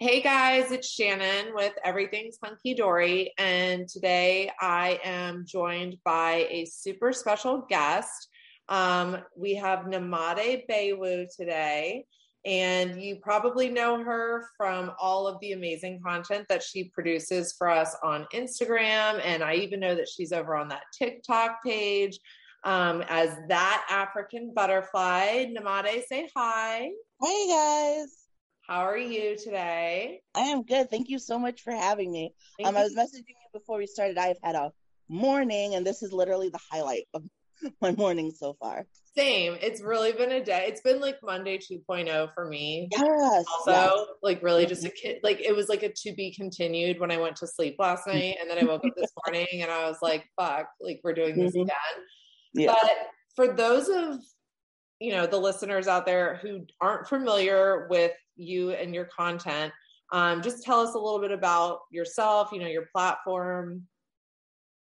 Hey guys, it's Shannon with Everything's Hunky Dory, and today I am joined by a super special guest. Um, we have Namade Beiwu today, and you probably know her from all of the amazing content that she produces for us on Instagram, and I even know that she's over on that TikTok page um, as that African butterfly. Namade, say hi. Hey guys. How are you today? I am good. Thank you so much for having me. um, I was messaging you before we started. I've had a morning, and this is literally the highlight of my morning so far. Same. It's really been a day. It's been like Monday 2.0 for me. Yes. Also, yes. like really just a kid. Like it was like a to be continued when I went to sleep last mm-hmm. night, and then I woke up this morning and I was like, "Fuck!" Like we're doing this mm-hmm. again. Yeah. But for those of you know the listeners out there who aren't familiar with you and your content um, just tell us a little bit about yourself you know your platform.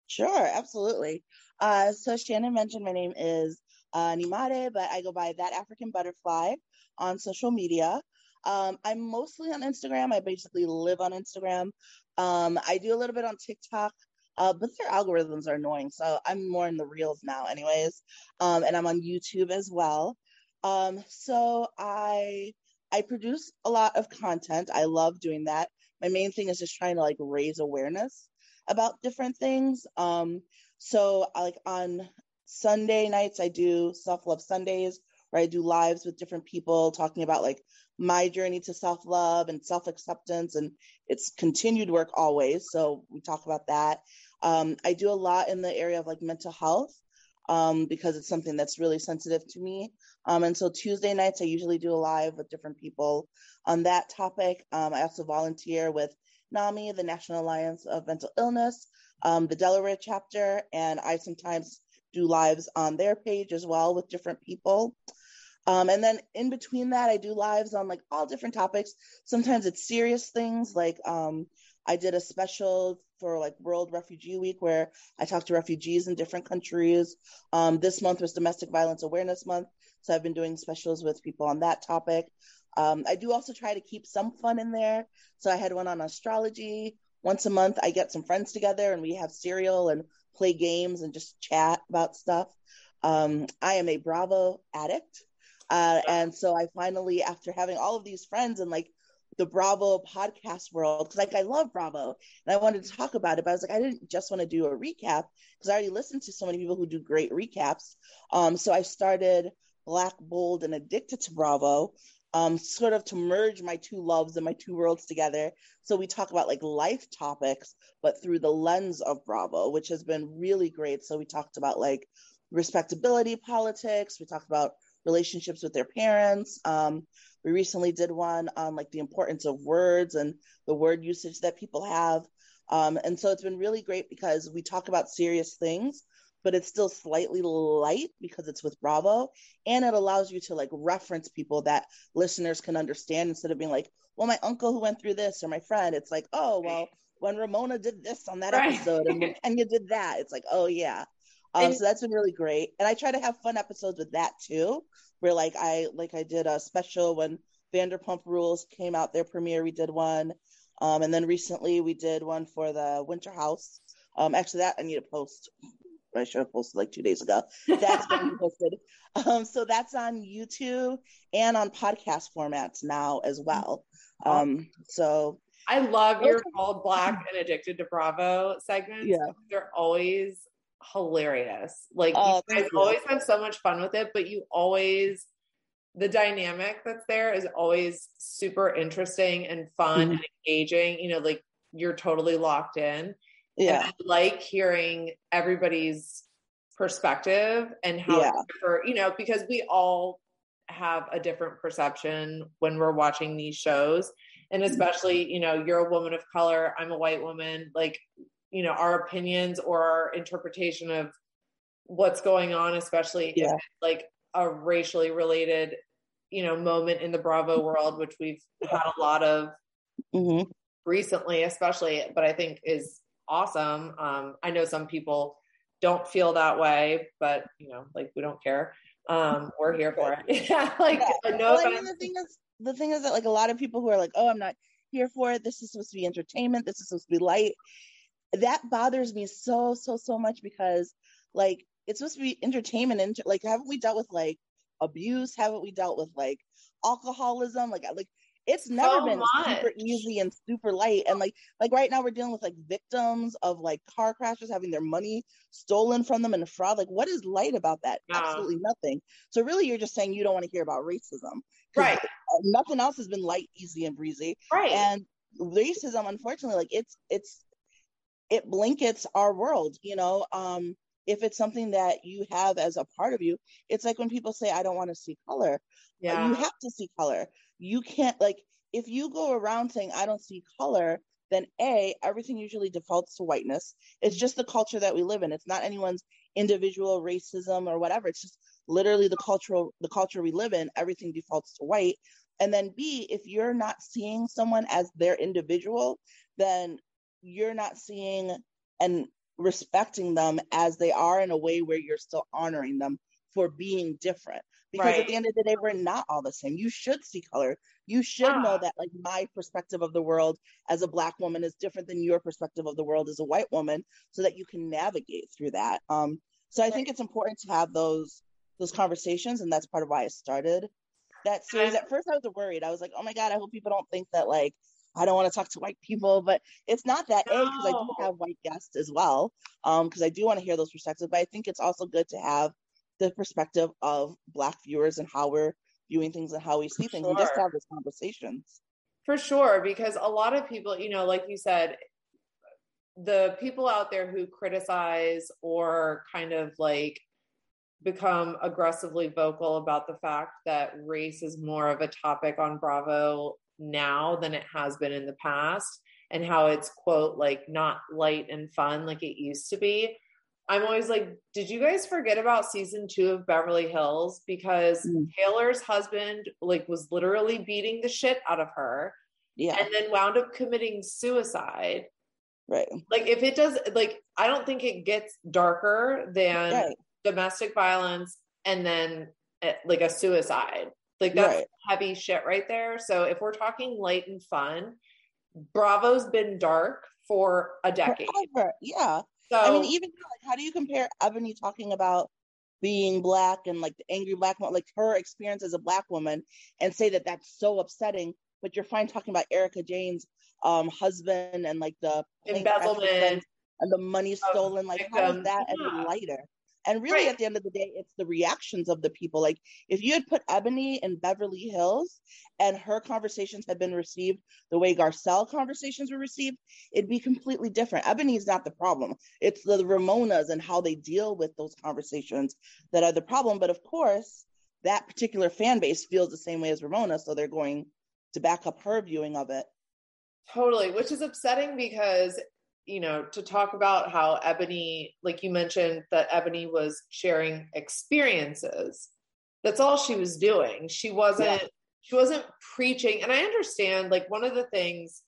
Sure absolutely. Uh, so shannon mentioned my name is uh, nimade but i go by that african butterfly on social media. Um, i'm mostly on instagram. I basically live on instagram. Um, i do a little bit on tiktok uh, but their algorithms are annoying. So I'm more in the reels now, anyways. Um, and I'm on YouTube as well. Um, so I I produce a lot of content. I love doing that. My main thing is just trying to like raise awareness about different things. Um, so like on Sunday nights, I do self love Sundays where I do lives with different people talking about like my journey to self love and self acceptance, and it's continued work always. So we talk about that. Um, I do a lot in the area of like mental health um, because it's something that's really sensitive to me. Um, and so Tuesday nights, I usually do a live with different people on that topic. Um, I also volunteer with NAMI, the National Alliance of Mental Illness, um, the Delaware chapter, and I sometimes do lives on their page as well with different people. Um, and then in between that, I do lives on like all different topics. Sometimes it's serious things like um, I did a special for like World Refugee Week where I talked to refugees in different countries. Um, this month was Domestic Violence Awareness Month, so I've been doing specials with people on that topic. Um, I do also try to keep some fun in there. So I had one on astrology. Once a month, I get some friends together and we have cereal and play games and just chat about stuff. Um, I am a Bravo addict. Uh, and so I finally, after having all of these friends and like the Bravo podcast world because like I love Bravo and I wanted to talk about it, but I was like, I didn't just want to do a recap because I already listened to so many people who do great recaps. Um, so I started Black, Bold, and Addicted to Bravo, um, sort of to merge my two loves and my two worlds together. So we talk about like life topics, but through the lens of Bravo, which has been really great. So we talked about like respectability politics. We talked about relationships with their parents. Um, we recently did one on like the importance of words and the word usage that people have. Um, and so it's been really great because we talk about serious things, but it's still slightly light because it's with Bravo. And it allows you to like reference people that listeners can understand instead of being like, well, my uncle who went through this or my friend. It's like, oh, well, when Ramona did this on that right. episode and when Kenya did that, it's like, oh, yeah. Um, so that's been really great. And I try to have fun episodes with that too where like I like I did a special when Vanderpump Rules came out their premiere. We did one, um, and then recently we did one for the Winter House. Um, actually, that I need to post. I should have posted like two days ago. That's been posted. Um, so that's on YouTube and on podcast formats now as well. Um, so I love your called Black and Addicted to Bravo segments. Yeah. They're always hilarious. Like oh, you guys always have so much fun with it, but you always the dynamic that's there is always super interesting and fun mm-hmm. and engaging. You know, like you're totally locked in. Yeah. And I like hearing everybody's perspective and how yeah. differ, you know, because we all have a different perception when we're watching these shows. And mm-hmm. especially, you know, you're a woman of color, I'm a white woman. Like you know our opinions or our interpretation of what's going on especially yeah. like a racially related you know moment in the bravo world which we've had a lot of mm-hmm. recently especially but i think is awesome um i know some people don't feel that way but you know like we don't care um we're here for it yeah like yeah. no well, I mean, the thing is the thing is that like a lot of people who are like oh i'm not here for it. This is supposed to be entertainment. This is supposed to be light. That bothers me so, so, so much because like it's supposed to be entertainment and like haven't we dealt with like abuse? Haven't we dealt with like alcoholism? Like like it's never so been much. super easy and super light and like like right now we're dealing with like victims of like car crashes having their money stolen from them and fraud like what is light about that yeah. absolutely nothing so really you're just saying you don't want to hear about racism right nothing else has been light easy and breezy right and racism unfortunately like it's it's it blankets our world you know um if it's something that you have as a part of you it's like when people say i don't want to see color yeah. you have to see color you can't like if you go around saying I don't see color, then A, everything usually defaults to whiteness. It's just the culture that we live in. It's not anyone's individual racism or whatever. It's just literally the cultural the culture we live in, everything defaults to white. And then B, if you're not seeing someone as their individual, then you're not seeing and respecting them as they are in a way where you're still honoring them for being different. Because right. at the end of the day we're not all the same. You should see color. You should ah. know that like my perspective of the world as a black woman is different than your perspective of the world as a white woman so that you can navigate through that. Um so i think it's important to have those those conversations and that's part of why i started that series. At first i was worried. I was like oh my god i hope people don't think that like I don't want to talk to white people, but it's not that no. A because I do have white guests as well. Um, because I do want to hear those perspectives, but I think it's also good to have the perspective of black viewers and how we're viewing things and how we see things sure. and just have those conversations for sure because a lot of people you know like you said the people out there who criticize or kind of like become aggressively vocal about the fact that race is more of a topic on bravo now than it has been in the past and how it's quote like not light and fun like it used to be I'm always like, did you guys forget about season two of Beverly Hills? Because mm. Taylor's husband like was literally beating the shit out of her. Yeah. And then wound up committing suicide. Right. Like if it does like I don't think it gets darker than right. domestic violence and then eh, like a suicide. Like that's right. heavy shit right there. So if we're talking light and fun, Bravo's been dark for a decade. Forever. Yeah. So I mean, even like, how do you compare Eboni talking about being black and like the angry black woman, like her experience as a black woman, and say that that's so upsetting, but you're fine talking about Erika Jayne's um, husband and like the embezzlement and the money stolen. Like, how is that yeah. any lighter? And really, right. at the end of the day, it's the reactions of the people. Like, if you had put Eboni in Beverly Hills and her conversations had been received the way Garcelle conversations were received, it'd be completely different. Eboni is not the problem. It's the Ramonas and how they deal with those conversations that are the problem. But of course, that particular fan base feels the same way as Ramona. So they're going to back up her viewing of it. Totally, which is upsetting because you know, to talk about how Eboni, like you mentioned, that Eboni was sharing experiences. That's all she was doing. She wasn't yeah. she wasn't preaching. And I understand like one of the things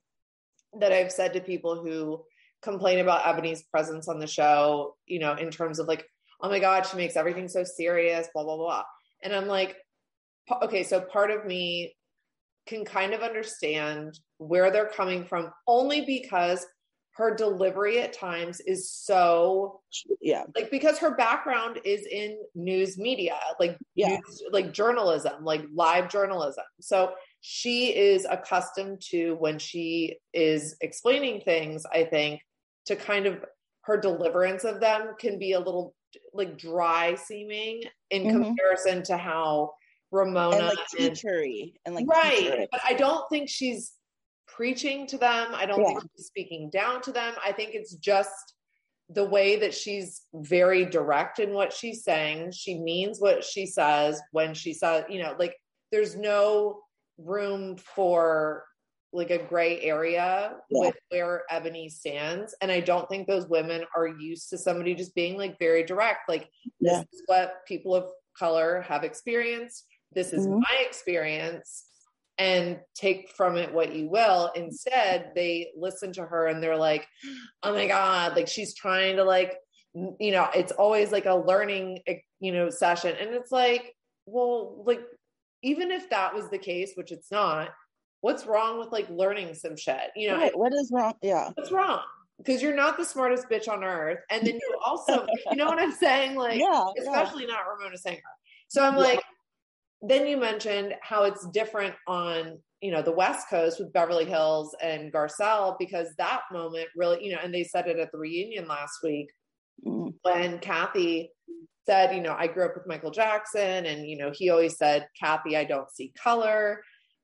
that I've said to people who complain about Eboni's presence on the show, you know, in terms of like, oh my God, she makes everything so serious, blah, blah, blah. And I'm like, okay, so part of me can kind of understand where they're coming from only because her delivery at times is so yeah like because her background is in news media like yeah news, like journalism like live journalism so she is accustomed to when she is explaining things i think to kind of her deliverance of them can be a little like dry seeming in mm-hmm. comparison to how ramona and like teachery and, and like right teacher-y. but i don't think she's preaching to them. I don't yeah. think she's speaking down to them. I think it's just the way that she's very direct in what she's saying. She means what she says when she says, you know, like there's no room for like a gray area yeah. with where Eboni stands. And I don't think those women are used to somebody just being like very direct. Like, yeah. this is what people of color have experienced. This is mm-hmm. my experience and take from it what you will. Instead, they listen to her and they're like, oh my God, like she's trying to like, you know, it's always like a learning, you know, session. And it's like, well, like, even if that was the case, which it's not, what's wrong with like learning some shit? You know, right. what is wrong? Yeah. What's wrong? Because you're not the smartest bitch on earth. And then you also, you know what I'm saying? Like, yeah, especially yeah. not Ramona Singer. So I'm like, then you mentioned how it's different on you know the west coast with beverly hills and garcelle because that moment really you know and they said it at the reunion last week mm. when kathy said you know i grew up with michael jackson and you know he always said kathy i don't see color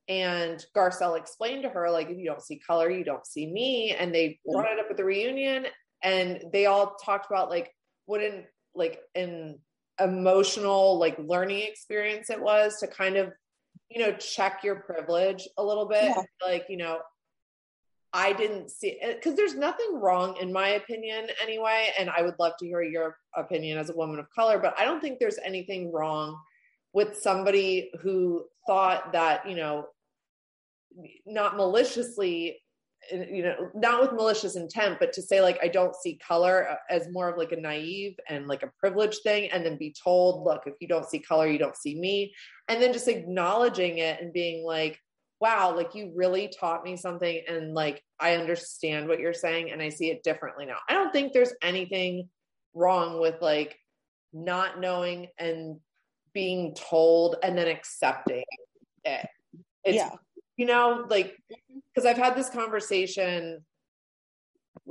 and garcelle explained to her like if you don't see color you don't see me and they mm. brought it up at the reunion and they all talked about like wouldn't like in emotional like learning experience it was to kind of you know check your privilege a little bit yeah. like you know i didn't see eh, because there's nothing wrong in my opinion anyway and i would love to hear your opinion as a woman of color but i don't think there's anything wrong with somebody who thought that you know not maliciously you know not with malicious intent but to say like i don't see color uh, as more of like a naive and like a privileged thing and then be told look if you don't see color you don't see me. And then just acknowledging it and being like wow like you really taught me something and like i understand what you're saying and i see it differently now. I don't think there's anything wrong with like not knowing and being told and then accepting it. It's yeah. you know like because i've had this conversation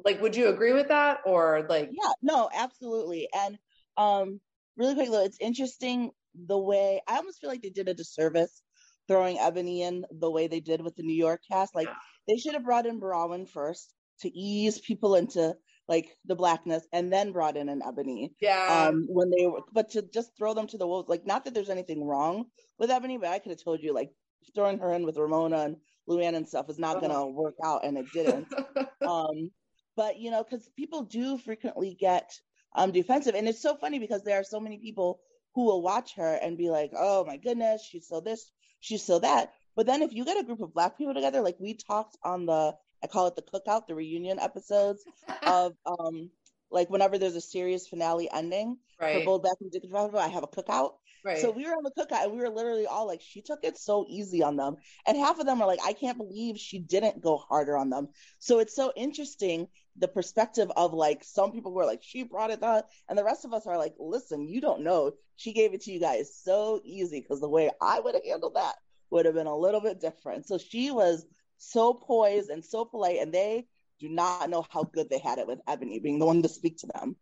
like would you agree with that or like yeah no absolutely and um really quick though it's interesting the way i almost feel like they did a disservice throwing eboni in the way they did with the new york cast like they should have brought in Braun first to ease people into like the blackness and then brought in an eboni yeah. um when they were but to just throw them to the wolves like not that there's anything wrong with eboni but i could have told you like throwing her in with Ramona and Luann and stuff is not going to uh-huh. work out, and it didn't. um, but you know, because people do frequently get um, defensive, and it's so funny because there are so many people who will watch her and be like, "Oh my goodness, she's so this, she's so that." But then if you get a group of black people together, like we talked on the, I call it the cookout, the reunion episodes of um, like whenever there's a series finale ending right. for Bold Black and Dick I have a cookout. Right. So we were on the cookout and we were literally all like, she took it so easy on them. And half of them are like, I can't believe she didn't go harder on them. So it's so interesting the perspective of like some people were like, she brought it up. And the rest of us are like, listen, you don't know. She gave it to you guys so easy because the way I would have handled that would have been a little bit different. So she was so poised and so polite. And they do not know how good they had it with Eboni being the one to speak to them.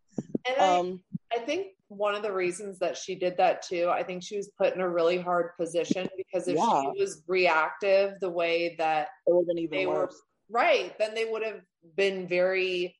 And um, I, I think one of the reasons that she did that too, I think she was put in a really hard position because if yeah. she was reactive the way that it would even they worse. were right, then they would have been very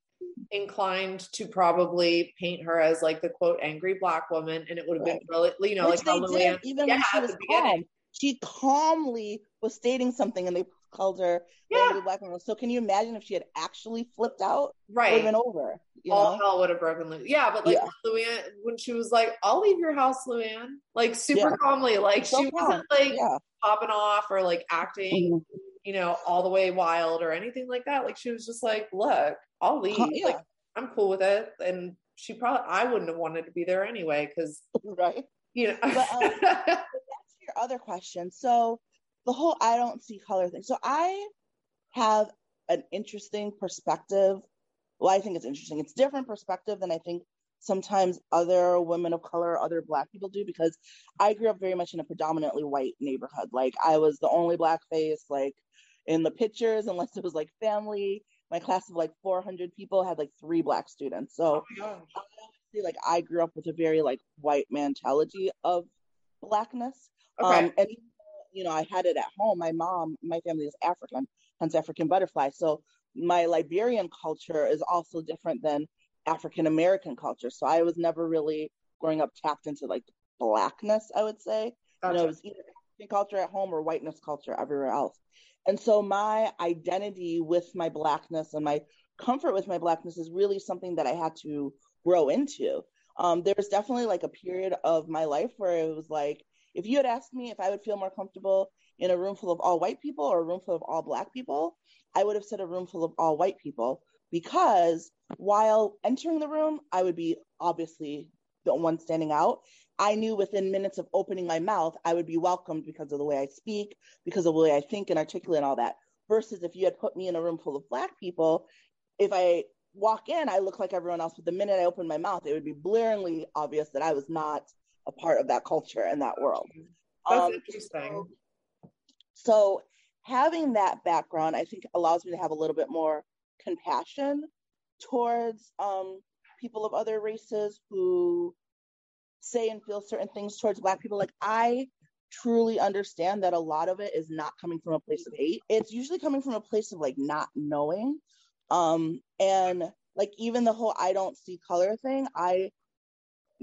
inclined to probably paint her as like the quote angry black woman and it would have right. been really you know Which like they did, even yeah, when she was calm she calmly was stating something and they called her yeah. black woman. So can you imagine if she had actually flipped out? Right. Would been over. All know? hell would have broken loose. Yeah, but like yeah. Luann, when she was like, I'll leave your house, Luann, like super yeah. calmly, like so she calm. wasn't like yeah. popping off or like acting, mm-hmm. you know, all the way wild or anything like that. Like she was just like, look, I'll leave. Like I'm cool with it. And she probably, I wouldn't have wanted to be there anyway because, right. You know, but, um, that's your other question. So the whole I don't see color thing. So I have an interesting perspective. Well, I think it's interesting. It's different perspective than I think sometimes other women of color, other black people do because I grew up very much in a predominantly white neighborhood. Like I was the only black face like in the pictures unless it was like family. My class of like 400 people had like three black students. So oh like I grew up with a very like white mentality of blackness. Okay. Um, and you know, I had it at home. My mom, my family is African, hence African butterfly. So my Liberian culture is also different than African American culture. So I was never really growing up tapped into like blackness, I would say. Gotcha. You know, it was either African culture at home or whiteness culture everywhere else. And so my identity with my blackness and my comfort with my blackness is really something that I had to grow into. Um, there was definitely like a period of my life where it was like, if you had asked me if I would feel more comfortable in a room full of all white people or a room full of all black people, I would have said a room full of all white people because while entering the room, I would be obviously the one standing out. I knew within minutes of opening my mouth, I would be welcomed because of the way I speak, because of the way I think and articulate and all that. Versus if you had put me in a room full of black people, if I walk in, I look like everyone else. But the minute I open my mouth, it would be blaringly obvious that I was not a part of that culture and that world. That's um, interesting. So, so having that background, I think allows me to have a little bit more compassion towards um, people of other races who say and feel certain things towards Black people. Like, I truly understand that a lot of it is not coming from a place of hate. It's usually coming from a place of like not knowing. Um, and like even the whole I don't see color thing, I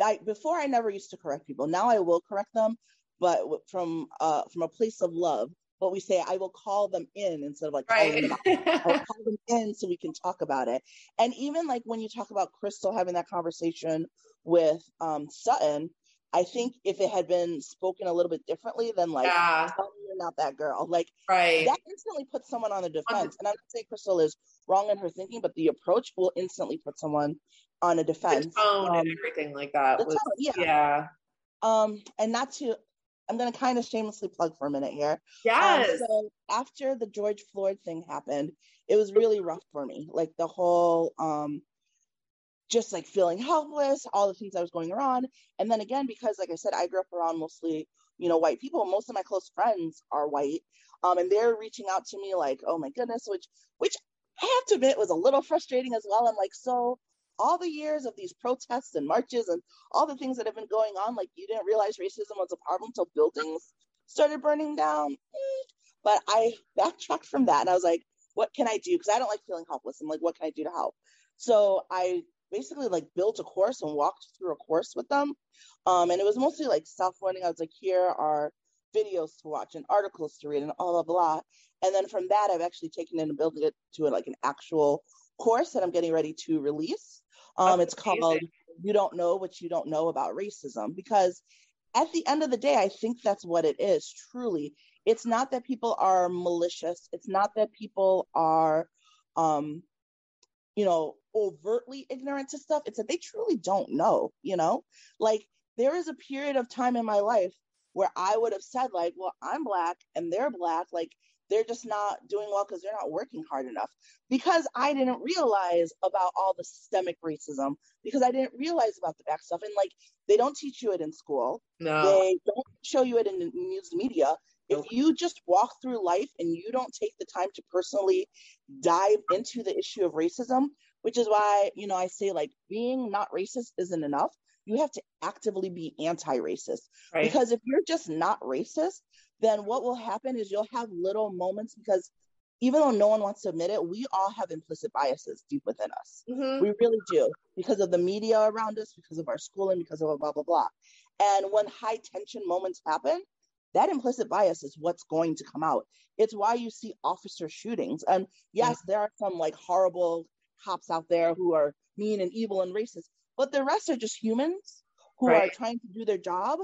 I before I never used to correct people. Now I will correct them, but from uh from a place of love but we say I will call them in instead of like right. call them in so we can talk about it. And even like when you talk about Crystal having that conversation with um, Sutton, I think if it had been spoken a little bit differently than like yeah. you're not that girl, like right. that instantly puts someone on the defense. And I'm not saying Crystal is wrong in her thinking, but the approach will instantly put someone on a defense. The tone um, and everything like that. Was, tone, yeah. yeah. Um, and not to I'm going to kind of shamelessly plug for a minute here. Um, yes. Um, so after the George Floyd thing happened, it was really rough for me. Like the whole, um, just like feeling helpless, all the things I was going around. And then again, because like I said, I grew up around mostly, you know, white people. Most of my close friends are white. Um, and they're reaching out to me like, oh my goodness, which, which I have to admit was a little frustrating as well. I'm like, so all the years of these protests and marches and all the things that have been going on, like you didn't realize racism was a problem until buildings started burning down. Mm. But I backtracked from that and I was like, what can I do? Because I don't like feeling helpless. I'm like, what can I do to help? So I basically like built a course and walked through a course with them. Um, and it was mostly like self-learning. I was like, here are videos to watch and articles to read and all blah blah. And then from that, I've actually taken it and built it to like an actual course that I'm getting ready to release. Um, it's amazing. called You Don't Know What You Don't Know About Racism because at the end of the day, I think that's what it is truly. It's not that people are malicious, it's not that people are, um, you know, overtly ignorant to stuff. It's that they truly don't know, you know? Like, there is a period of time in my life where I would have said, like, well, I'm black and they're black. Like, they're just not doing well because they're not working hard enough. Because I didn't realize about all the systemic racism, because I didn't realize about the back stuff. And like, they don't teach you it in school. No. They don't show you it in the news media. If you just walk through life and you don't take the time to personally dive into the issue of racism, which is why, you know, I say like being not racist isn't enough. You have to actively be anti racist. Right. Because if you're just not racist, then what will happen is you'll have little moments because even though no one wants to admit it, we all have implicit biases deep within us. Mm-hmm. We really do because of the media around us, because of our schooling, because of blah, blah, blah. And when high tension moments happen, that implicit bias is what's going to come out. It's why you see officer shootings. And yes, mm-hmm. there are some like horrible cops out there who are mean and evil and racist, but the rest are just humans who right. are trying to do their job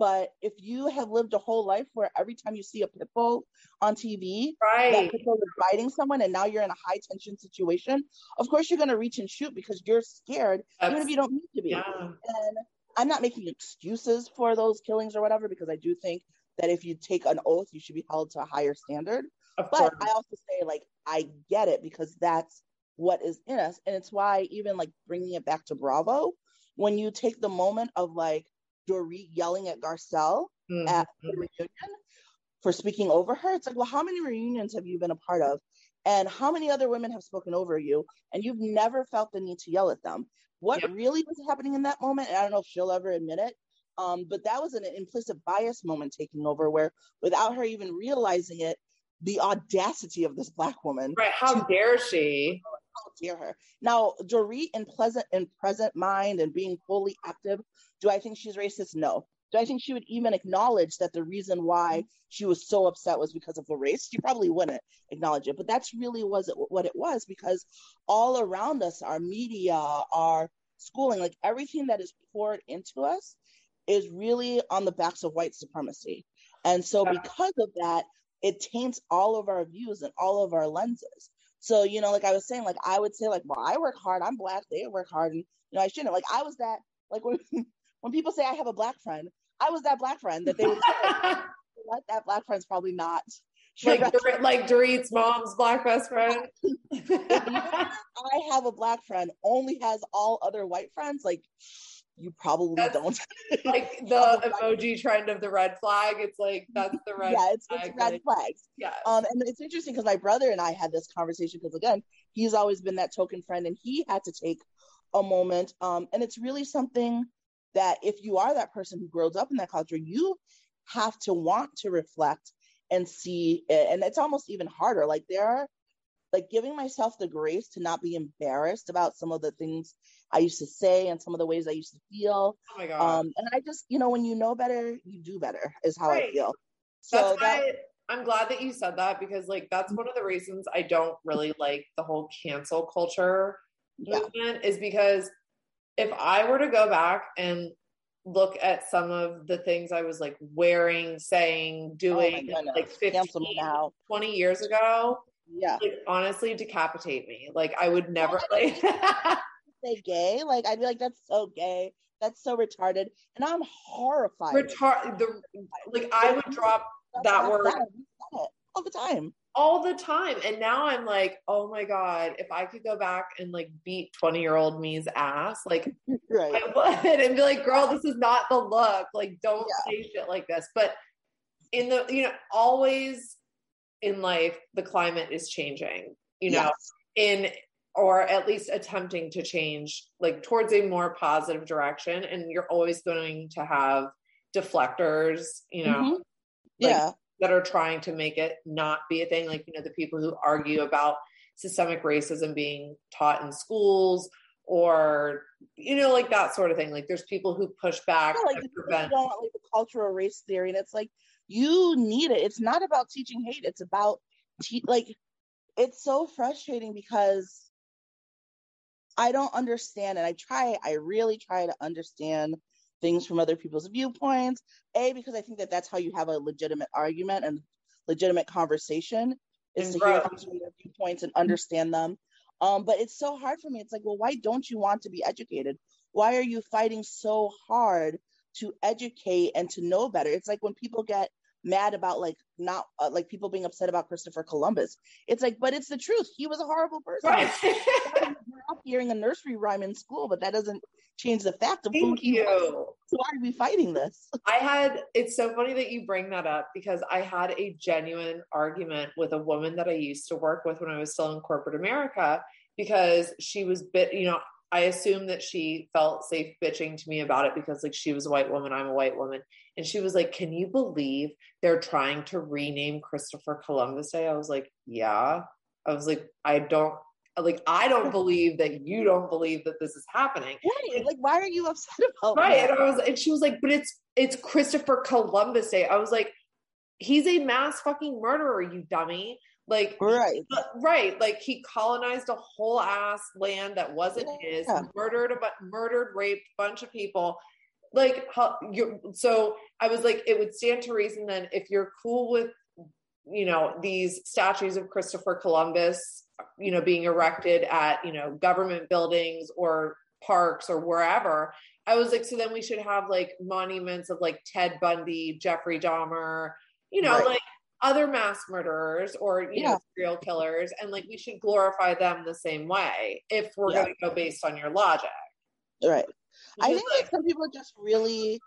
but if you have lived a whole life where every time you see a pit bull on TV, right. that pit bull is biting someone, and now you're in a high tension situation, of course you're going to reach and shoot because you're scared, That's, even if you don't need to be. Yeah. And I'm not making excuses for those killings or whatever because I do think that if you take an oath, you should be held to a higher standard. Of but course. I also say like I get it because that's what is in us, and it's why even like bringing it back to Bravo, when you take the moment of like Dorit yelling at Garcelle mm-hmm. at the reunion for speaking over her. It's like, well, how many reunions have you been a part of? And how many other women have spoken over you? And you've never felt the need to yell at them. What yep. really was happening in that moment? And I don't know if she'll ever admit it. Um, but that was an implicit bias moment taking over where without her even realizing it, the audacity of this black woman. Right. How dare she? How dare her? Now, Dorit in pleasant and present mind and being fully active do I think she's racist? No. Do I think she would even acknowledge that the reason why she was so upset was because of the race? She probably wouldn't acknowledge it, but that's really was it what it was because all around us, our media, our schooling, like everything that is poured into us, is really on the backs of white supremacy. And so, because of that, it taints all of our views and all of our lenses. So, you know, like I was saying, like I would say, like, well, I work hard. I'm black. They work hard, and you know, I shouldn't. Like I was that. Like when when people say I have a black friend, I was that black friend that they would what that black friend's probably not. Like, like Dorit's mom's black best friend. I have a black friend only has all other white friends. Like you probably that's don't. like the emoji trend of the red flag. It's like that's the red. Flag. Yeah, it's, it's red like, flags. Yeah. Um, and it's interesting because my brother and I had this conversation because again, he's always been that token friend, and he had to take a moment. Um, and it's really something that if you are that person who grows up in that culture, you have to want to reflect and see it. And it's almost even harder. Like there are like giving myself the grace to not be embarrassed about some of the things I used to say and some of the ways I used to feel. Oh my god. Um, and I just, you know, when you know better, you do better is how right. I feel. So that's that, why I'm glad that you said that because like that's one of the reasons I don't really like the whole cancel culture yeah. movement is because if I were to go back and look at some of the things I was like wearing, saying, doing oh like 15, 20 years ago, yeah, like, honestly decapitate me. Like I would never like say gay. Like I'd be like, that's so gay. That's so retarded. And I'm horrified. Retard the like I would drop that word all the time all the time. And now I'm like, oh my God, if I could go back and like beat 20 year old me's ass, like right. I would and be like, girl, this is not the look. Like, don't yeah. say shit like this. But in the, you know, always in life, the climate is changing, you know, yes. in, or at least attempting to change like towards a more positive direction. And you're always going to have deflectors, you know, mm-hmm. like, yeah that are trying to make it not be a thing like you know the people who argue about systemic racism being taught in schools or you know like that sort of thing like there's people who push back yeah, like, prevent- want, like the cultural race theory and it's like you need it it's not about teaching hate it's about te- like it's so frustrating because i don't understand and i try i really try to understand things from other people's viewpoints. A, because I think that that's how you have a legitimate argument and legitimate conversation is and to hear from their viewpoints and understand them. Um, but it's so hard for me. It's like, well, why don't you want to be educated? Why are you fighting so hard to educate and to know better? It's like when people get mad about like not uh, like people being upset about Christopher Columbus. It's like, but it's the truth. He was a horrible person. Right. hearing a nursery rhyme in school, but that doesn't change the fact of Thank who you. Was. So why are we fighting this? I had. It's so funny that you bring that up because I had a genuine argument with a woman that I used to work with when I was still in corporate America because she was bit. You know, I assume that she felt safe bitching to me about it because like she was a white woman, I'm a white woman. And she was like, Can you believe they're trying to rename Christopher Columbus Day? I was like, Yeah. I was like, I don't like I don't believe that you don't believe that this is happening. Right. Like, why are you upset about it? right? That? And I was and she was like, but it's it's Christopher Columbus Day. I was like, he's a mass fucking murderer, you dummy. Like right, uh, right. Like he colonized a whole ass land that wasn't yeah. his, murdered a murdered, raped a bunch of people. Like you so I was like, it would stand to reason then if you're cool with you know these statues of Christopher Columbus, you know, being erected at you know government buildings or parks or wherever. I was like, so then we should have like monuments of like Ted Bundy, Jeffrey Dahmer, you know, right. like other mass murderers or you yeah. know serial killers and like we should glorify them the same way if we're yeah. going to go based on your logic. Right. Because i think like, some people just really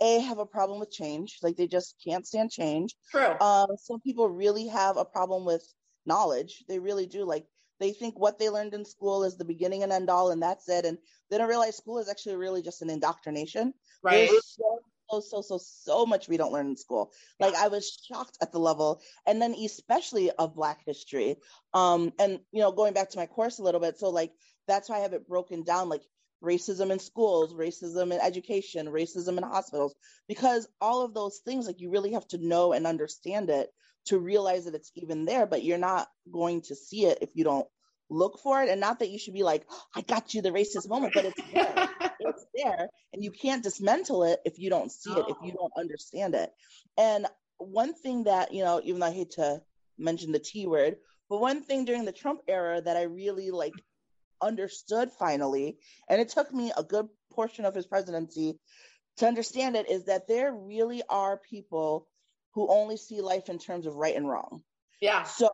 a have a problem with change. Like they just can't stand change. True. Um some people really have a problem with knowledge. They really do. Like they think what they learned in school is the beginning and end all and that's it and they don't realize school is actually really just an indoctrination. Right so so so so much we don't learn in school. Like i was shocked at the level and then especially of black history. Um and you know going back to my course a little bit so like that's why i have it broken down like racism in schools racism in education racism in hospitals because all of those things like you really have to know and understand it to realize that it's even there but you're not going to see it if you don't look for it. And not that you should be like oh, i got you the racist moment but it's there. it's there and you can't dismantle it if you don't see it if you oh. don't understand it and one thing that you know even though i hate to mention the t word but one thing during the trump era that i really like understood finally, and it took me a good portion of his presidency to understand it, is that there really are people who only see life in terms of right and wrong. Yeah. So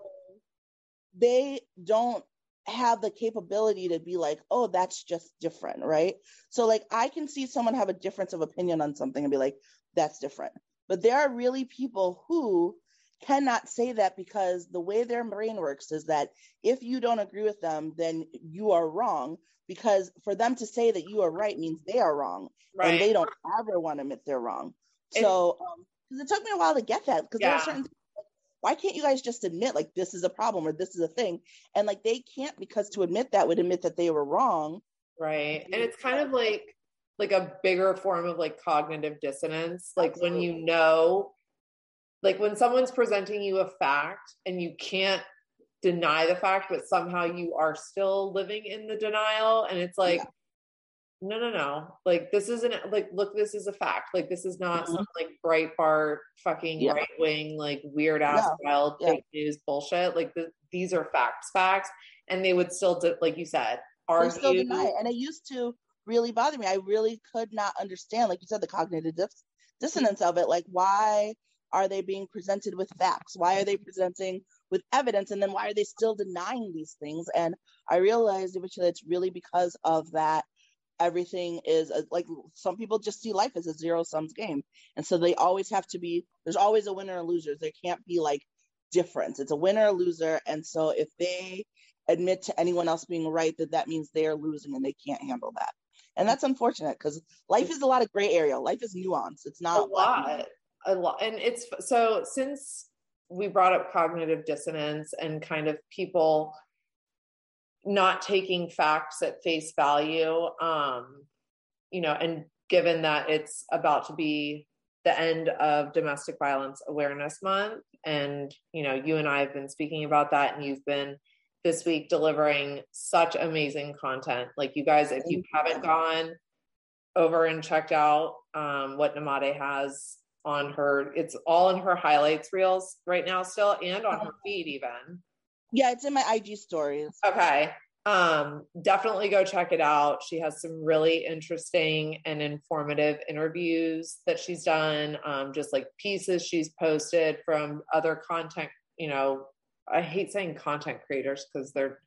they don't have the capability to be like, oh, that's just different, right? So, like, I can see someone have a difference of opinion on something and be like, that's different. But there are really people who cannot say that because the way their brain works is that if you don't agree with them, then you are wrong. Because for them to say that you are right means they are wrong, right. and they don't ever want to admit they're wrong. So, because um, it took me a while to get that, because yeah. there are certain why can't you guys just admit like this is a problem or this is a thing? And like they can't because to admit that would admit that they were wrong. Right. And it's kind of like like a bigger form of like cognitive dissonance. Like Absolutely. when you know like when someone's presenting you a fact and you can't deny the fact but somehow you are still living in the denial and it's like yeah no, no, no. Like this isn't like look, this is a fact. Like this is not mm-hmm. some like Breitbart fucking yeah. right wing like weird ass yeah. wild yeah. fake news bullshit. Like the, these are facts, facts, and they would still, do, like you said, argue. They still deny it. And it used to really bother me. I really could not understand, like you said, the cognitive dis- dissonance of it. Like why are they being presented with facts? Why are they presenting with evidence? And then why are they still denying these things? And I realized eventually it's really because of that everything is a, like some people just see life as a zero sums game. And so they always have to be there's always a winner and loser. There can't be like difference. It's a winner or loser. And so if they admit to anyone else being right that that means they're losing and they can't handle that. And that's unfortunate because life is a lot of gray area. Life is nuance. It's not a lot. a lot. And it's so since we brought up cognitive dissonance and kind of people not taking facts at face value um you know and given that it's about to be the end of domestic violence awareness month and you know you and i have been speaking about that and you've been this week delivering such amazing content. Like you guys if you haven't gone over and checked out um, what namade has on her it's all in her highlights reels right now still and on her feed even yeah, it's in my IG stories. Okay. Um, definitely go check it out. She has some really interesting and informative interviews that she's done, um, just like pieces she's posted from other content, you know, I hate saying content creators because they're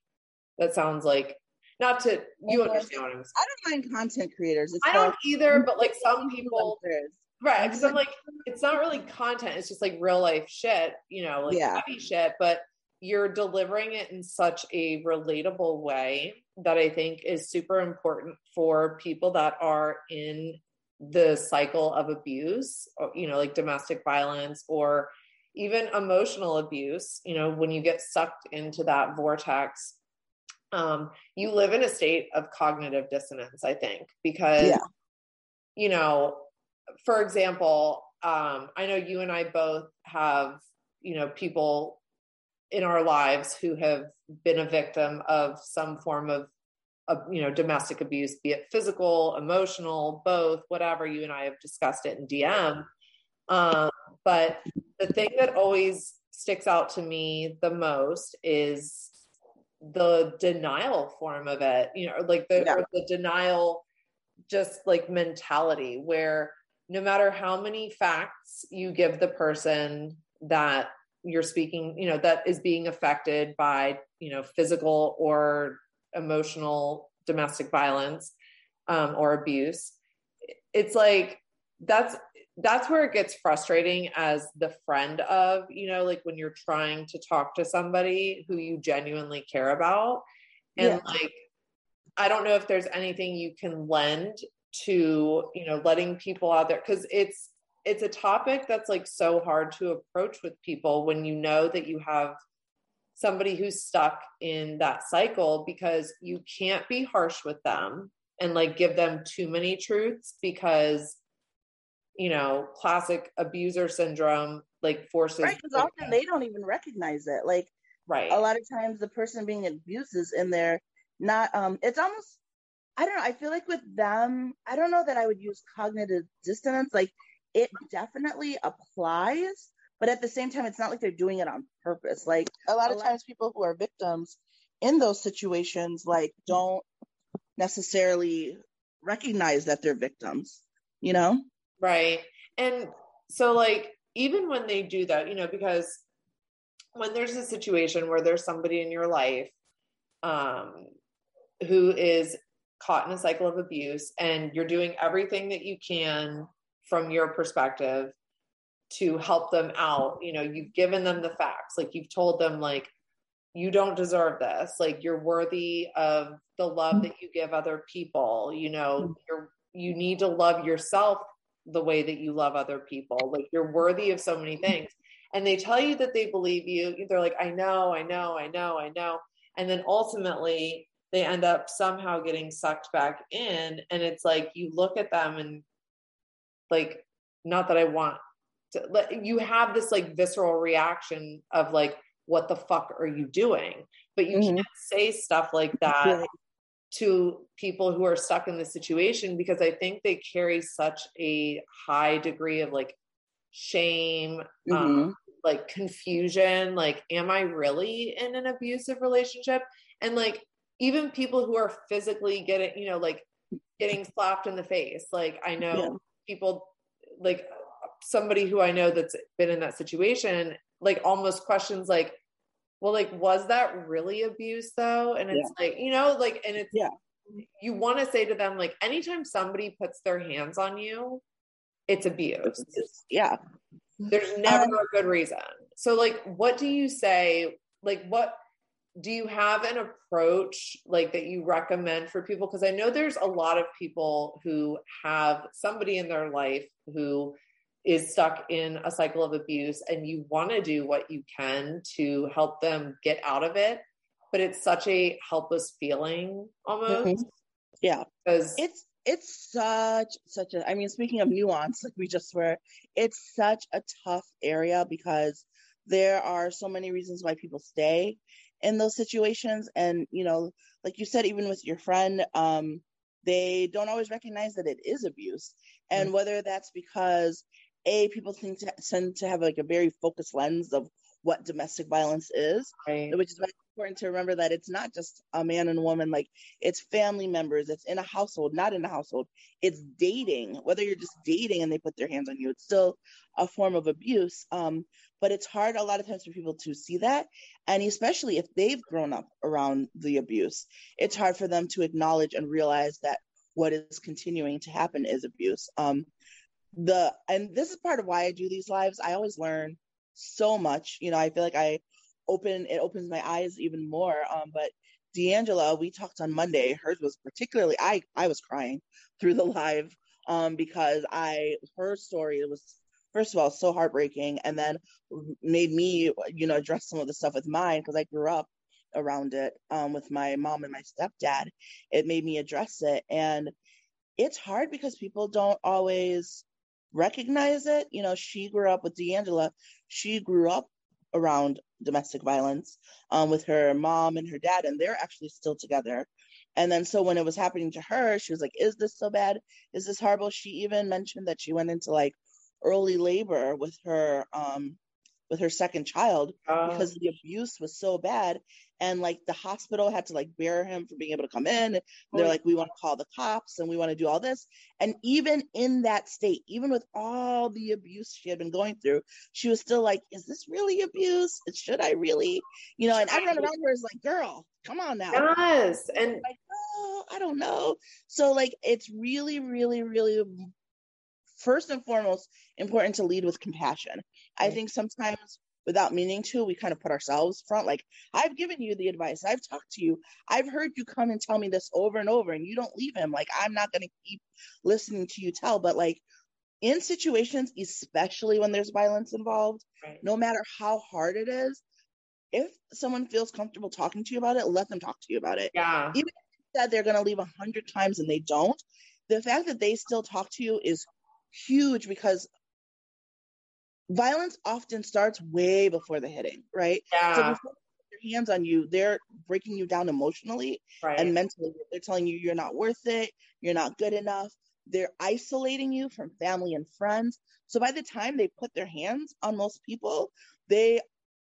that sounds like not to you understand what I'm saying. I don't mind content creators. It's I don't either, but like some people right because I'm like it's not really content, it's just like real life shit, you know, like yeah. heavy shit, but you're delivering it in such a relatable way that I think is super important for people that are in the cycle of abuse, you know, like domestic violence or even emotional abuse. You know, when you get sucked into that vortex, um, you live in a state of cognitive dissonance, I think, because, yeah. you know, for example, um, I know you and I both have, you know, people in our lives who have been a victim of some form of, of you know domestic abuse be it physical emotional both whatever you and i have discussed it in dm um, but the thing that always sticks out to me the most is the denial form of it you know like the, yeah. the denial just like mentality where no matter how many facts you give the person that you're speaking you know that is being affected by you know physical or emotional domestic violence um, or abuse it's like that's that's where it gets frustrating as the friend of you know like when you're trying to talk to somebody who you genuinely care about and yeah. like i don't know if there's anything you can lend to you know letting people out there because it's it's a topic that's like so hard to approach with people when you know that you have somebody who's stuck in that cycle because you can't be harsh with them and like give them too many truths because you know classic abuser syndrome like forces right because often they don't even recognize it. Like right. a lot of times the person being abused is in there not um it's almost i don't know i feel like with them i don't know that i would use cognitive dissonance like it definitely applies, but at the same time, it's not like they're doing it on purpose. Like a lot of times, people who are victims in those situations like don't necessarily recognize that they're victims, you know? Right. And so like even when they do that, you know, because when there's a situation where there's somebody in your life um who is caught in a cycle of abuse and you're doing everything that you can from your perspective to help them out. You know you've given them the facts like you've told them like you don't deserve this. Like you're worthy of the love that you give other people. You know mm-hmm. you're you need to love yourself the way that you love other people. Like you're worthy of so many things. And they tell you that they believe you. They're like i know i know i know i know. And then ultimately they end up somehow getting sucked back in. And it's like you look at them and like not that i want to let you have this like visceral reaction of like what the fuck are you doing but you mm-hmm. can't say stuff like that to people who are stuck in this situation because i think they carry such a high degree of like shame um, mm-hmm. um, like confusion like am i really in an abusive relationship and like even people who are physically getting you know like getting slapped in the face like i know yeah. People like somebody who i know that's been in that situation like almost questions like well like was that really abuse though? And it's yeah. like you know like and it's yeah. you want to say to them like anytime somebody puts their hands on you it's abuse. Yeah. There's never um, a good reason. So like what do you say like what do you have an approach like that you recommend for people? Because i know there's a lot of people who have somebody in their life who is stuck in a cycle of abuse and you want to do what you can to help them get out of it but it's such a helpless feeling almost. Mm-hmm. yeah. Because it's it's such such a i mean speaking of nuance like we just were it's such a tough area because there are so many reasons why people stay in those situations. And you know like you said even with your friend um they don't always recognize that it is abuse. And mm-hmm. whether that's because a people tend to, tend to have like a very focused lens of what domestic violence is right. which is why it's important to remember that it's not just a man and a woman. Like it's family members. It's in a household not in a household. It's dating. Whether you're just dating and they put their hands on you it's still a form of abuse. Um, but it's hard a lot of times for people to see that and especially if they've grown up around the abuse it's hard for them to acknowledge and realize that what is continuing to happen is abuse um, the and this is part of why I do these lives. I always learn so much. You know, I feel like I open it opens my eyes even more. Um, but D'Angela, we talked on Monday. Hers was particularly I I was crying through the live um because I her story was first of all so heartbreaking and then made me you know address some of the stuff with mine because I grew up around it um with my mom and my stepdad. It made me address it and it's hard because people don't always recognize it. You know, she grew up with D'Angela. She grew up around domestic violence um, with her mom and her dad, and they're actually still together. And then, so when it was happening to her, she was like, Is this so bad? Is this horrible? She even mentioned that she went into like early labor with her um, with her second child uh, because the abuse was so bad. And like the hospital had to like bear him from being able to come in. They're like we want to call the cops and we want to do all this. And even in that state even with all the abuse she had been going through she was still like is this really abuse? Should i really? You know and everyone around her is like girl come on now. Yes and like oh i don't know. So like it's really really really first and foremost important to lead with compassion I think sometimes without meaning to, we kind of put ourselves front. Like, I've given you the advice, I've talked to you, I've heard you come and tell me this over and over, and you don't leave him. Like, I'm not going to keep listening to you tell, but like, in situations, especially when there's violence involved, right. no matter how hard it is, if someone feels comfortable talking to you about it, let them talk to you about it. Yeah. Even if that they're going to leave a hundred times and they don't, the fact that they still talk to you is huge because violence often starts way before the hitting, right? Yeah. So before their hands on you, they're breaking you down emotionally right. and mentally. They're telling you you're not worth it, you're not good enough. They're isolating you from family and friends. So by the time they put their hands on most people, they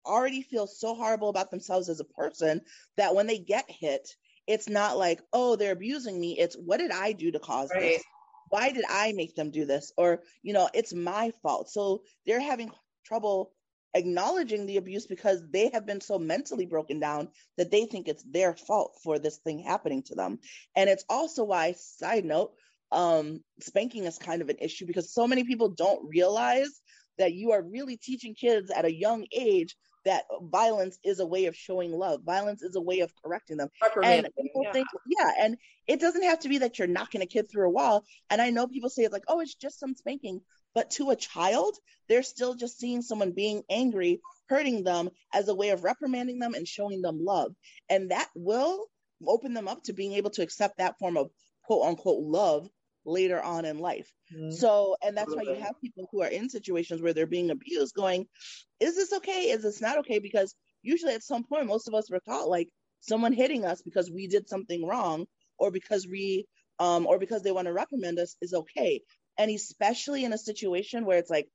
already feel so horrible about themselves as a person that when they get hit, it's not like, oh, they're abusing me. It's what did I do to cause right. this? Why did I make them do this? Or, you know, it's my fault. So they're having trouble acknowledging the abuse because they have been so mentally broken down that they think it's their fault for this thing happening to them. And it's also why, side note, um, spanking is kind of an issue because so many people don't realize that you are really teaching kids at a young age that violence is a way of showing love. Violence is a way of correcting them. And people yeah. think, yeah, and it doesn't have to be that you're knocking a kid through a wall. And I know people say it's like, oh, it's just some spanking. But to a child, they're still just seeing someone being angry, hurting them as a way of reprimanding them and showing them love. And that will open them up to being able to accept that form of quote unquote love later on in life. Mm-hmm. So, and that's why you have people who are in situations where they're being abused going, is this okay? Is this not okay? Because usually at some point, most of us were taught like someone hitting us because we did something wrong or because we, um, or because they want to recommend us is okay. And especially in a situation where it's like,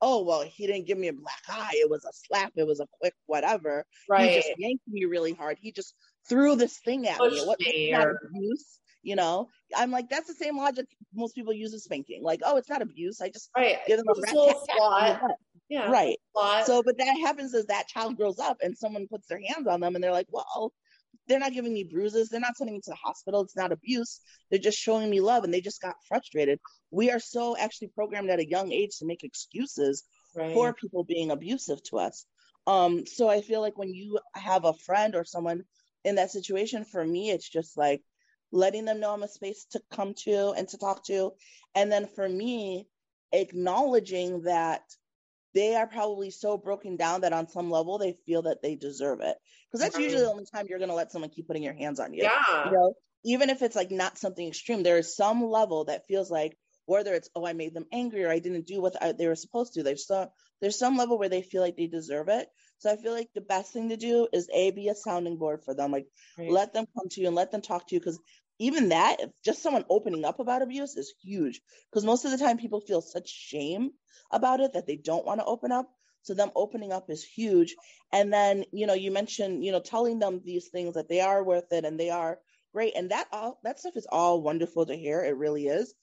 oh, well, he didn't give me a black eye. It was a slap. It was a quick whatever. Right. He just yanked me really hard. He just threw this thing at Push me. What, abuse? You know? I'm like that's the same logic most people use as spanking like oh it's not abuse. I just right. give them a rat tat yeah. Right. So but that happens as that child grows up and someone puts their hands on them and they're like well they're not giving me bruises. They're not sending me to the hospital. It's not abuse. They're just showing me love and they just got frustrated. We are so actually programmed at a young age to make excuses right. for people being abusive to us. Um so i feel like when you have a friend or someone in that situation for me it's just like letting them know I'm a space to come to and to talk to. And then for me, acknowledging that they are probably so broken down that on some level they feel that they deserve it. Because that's right. usually the only time you're going to let someone keep putting your hands on you. Yeah. You know, even if it's like not something extreme, there is some level that feels like whether it's oh I made them angry or I didn't do what they were supposed to. There's some there's some level where they feel like they deserve it. So I feel like the best thing to do is a be a sounding board for them. Like right. let them come to you and let them talk to you because even that, if just someone opening up about abuse is huge because most of the time people feel such shame about it that they don't want to open up. So them opening up is huge. And then, you know, you mentioned, you know, telling them these things that they are worth it and they are great. And that all that stuff is all wonderful to hear. It really is.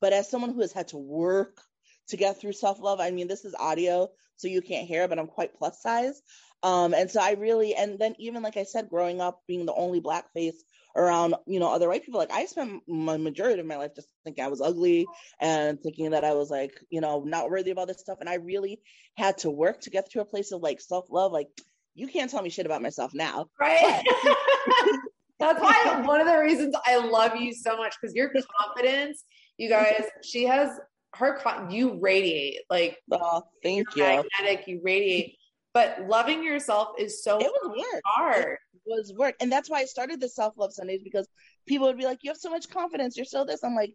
But as someone who has had to work to get through self-love, I mean, this is audio, so you can't hear, but I'm quite plus size. Um, and so I really, and then even like I said, growing up being the only black face around, you know, other white people. Like I spent my majority of my life just thinking I was ugly and thinking that I was like, you know, not worthy of all this stuff. And I really had to work to get to a place of like self love. Like, you can't tell me shit about myself now. Right. That's why one of the reasons I love you so much because your confidence, you guys, she has her, you radiate like, oh, thank you. Magnetic, you radiate. But loving yourself is so it was hard was work. And that's why I started the self love Sundays because people would be like, You have so much confidence. You're so this. I'm like,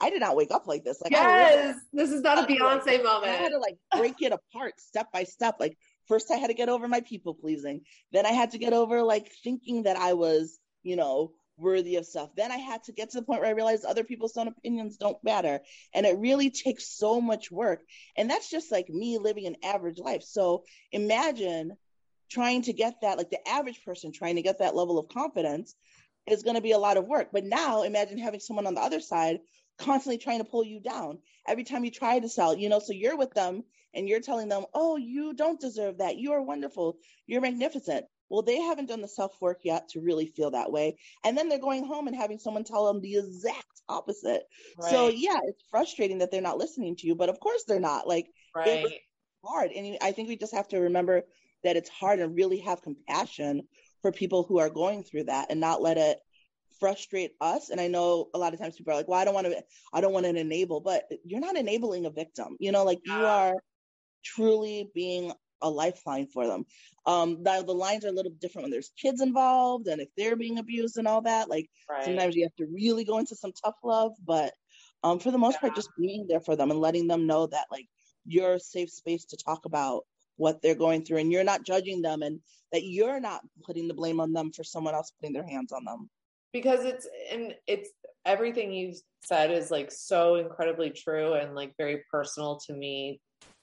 I did not wake up like this. Like, yes, this is not a Beyonce like, moment. I had to like break it apart step by step. Like, first I had to get over my people pleasing. Then I had to get over like thinking that I was, you know, worthy of stuff. Then I had to get to the point where I realized other people's own opinions don't matter. And it really takes so much work. And that's just like me living an average life. So imagine trying to get that, like the average person trying to get that level of confidence is going to be a lot of work. But now imagine having someone on the other side constantly trying to pull you down every time you try to sell, you know, so you're with them and you're telling them, oh, you don't deserve that. You are wonderful. You're magnificent. Well, they haven't done the self work yet to really feel that way. And then they're going home and having someone tell them the exact opposite. Right. So, yeah, it's frustrating that they're not listening to you, but of course they're not. Like, right. it's hard. And I think we just have to remember that it's hard and really have compassion for people who are going through that and not let it frustrate us and i know a lot of times people are like well i don't want to i don't want to enable but you're not enabling a victim you know like you are truly being a lifeline for them um the, the lines are a little different when there's kids involved and if they're being abused and all that like right. sometimes you have to really go into some tough love but um for the most yeah. part just being there for them and letting them know that like you're a safe space to talk about what they're going through and you're not judging them and that you're not putting the blame on them for someone else putting their hands on them. Because it's and it's everything you've said is like so incredibly true and like very personal to me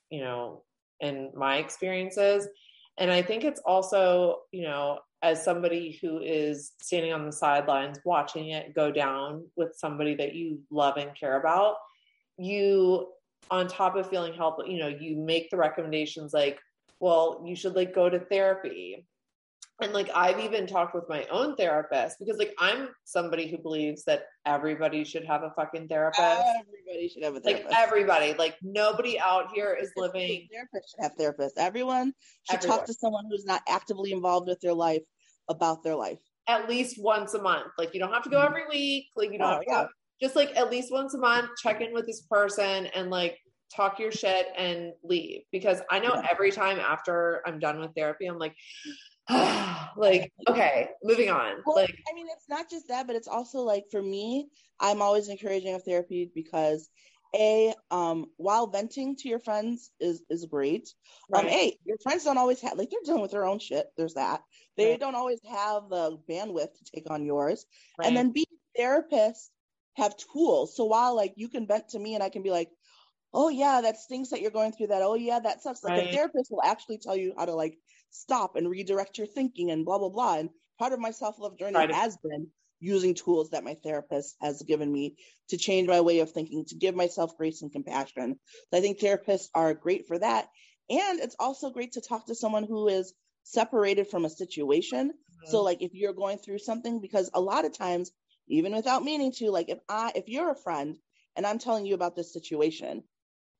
you know in my experiences. And I think it's also, you know, as somebody who is standing on the sidelines watching it go down with somebody that you love and care about, you, on top of feeling helpless, you know, you make the recommendations like, well, you should like go to therapy and like I've even talked with my own therapist because like I'm somebody who believes that everybody should have a fucking therapist. Everybody should have a therapist. Like everybody, like nobody out here is living. Therapist should have therapists. Everyone should Everywhere. talk to someone who's not actively involved with their life about their life. At least once a month. Like you don't have to go mm-hmm. every week. Like you don't oh, have to yeah. go, just like at least once a month, check in with this person and like talk your shit and leave. Because I know every time after I'm done with therapy, I'm like like okay moving on well, like i mean it's not just that but it's also like for me i'm always encouraging of therapy because a um while venting to your friends is is great um, right. um a your friends don't always have like they're dealing with their own shit there's that they right. don't always have the bandwidth to take on yours right. and then b therapists have tools. So while like you can vent to me and i can be like oh yeah that stinks that you're going through that. Oh yeah that sucks. Like a therapist will actually tell you how to like stop and redirect your thinking and blah blah blah. And part of my self-love journey right. has been using tools that my therapist has given me to change my way of thinking to give myself grace and compassion. So i think therapists are great for that. And it's also great to talk to someone who is separated from a situation. Mm-hmm. so like if you're going through something because a lot of times even without meaning to like if i if you're a friend and i'm telling you about this situation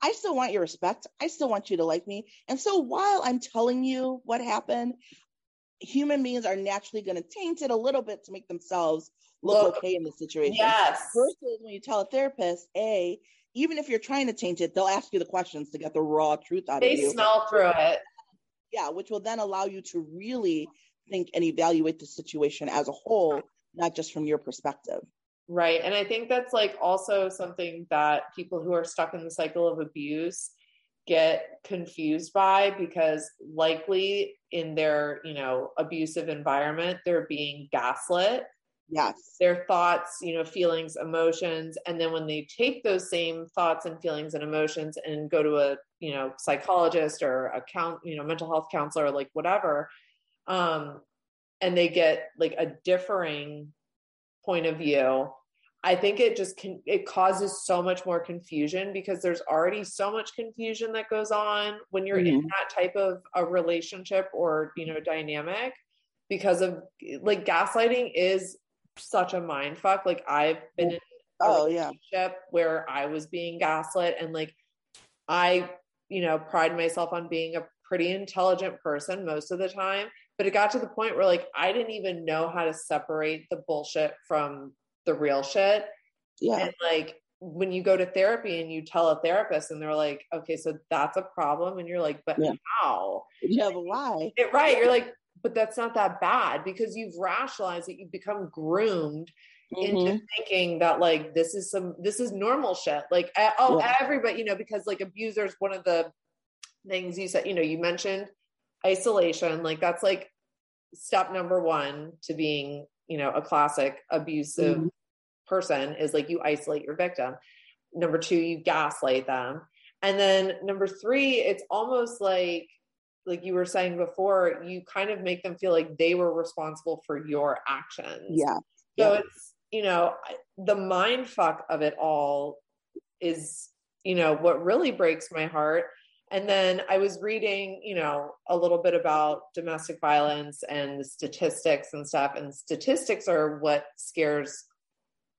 I still want your respect. I still want you to like me. And so while I'm telling you what happened, human beings are naturally going to taint it a little bit to make themselves look, look okay in the situation. Yes. Versus when you tell a therapist, A, even if you're trying to change it, they'll ask you the questions to get the raw truth out they of you. They smell through it. Yeah, which will then allow you to really think and evaluate the situation as a whole, not just from your perspective. Right. And I think that's like also something that people who are stuck in the cycle of abuse get confused by because likely in their, you know, abusive environment, they're being gaslit. Yes. Their thoughts, you know, feelings, emotions. And then when they take those same thoughts and feelings and emotions and go to a, you know, psychologist or a count, you know, mental health counselor, like whatever, um, and they get like a differing point of view i think it just can it causes so much more confusion because there's already so much confusion that goes on when you're mm-hmm. in that type of a relationship or you know dynamic because of like gaslighting is such a mind fuck like i've been in oh yeah where i was being gaslit and like i you know pride myself on being a pretty intelligent person most of the time but it got to the point where like I didn't even know how to separate the bullshit from the real shit. Yeah. And like when you go to therapy and you tell a therapist and they're like, okay, so that's a problem. And you're like, but yeah. how? Yeah, but why? It, right. You're like, but that's not that bad because you've rationalized that you've become groomed mm-hmm. into thinking that like this is some this is normal shit. Like oh yeah. everybody, you know, because like abusers, one of the things you said, you know, you mentioned isolation like that's like step number one to being you know a classic abusive mm-hmm. person is like you isolate your victim number two you gaslight them and then number three it's almost like like you were saying before you kind of make them feel like they were responsible for your actions yeah so yeah. it's you know the mind fuck of it all is you know what really breaks my heart and then I was reading, you know, a little bit about domestic violence and the statistics and stuff. And statistics are what scares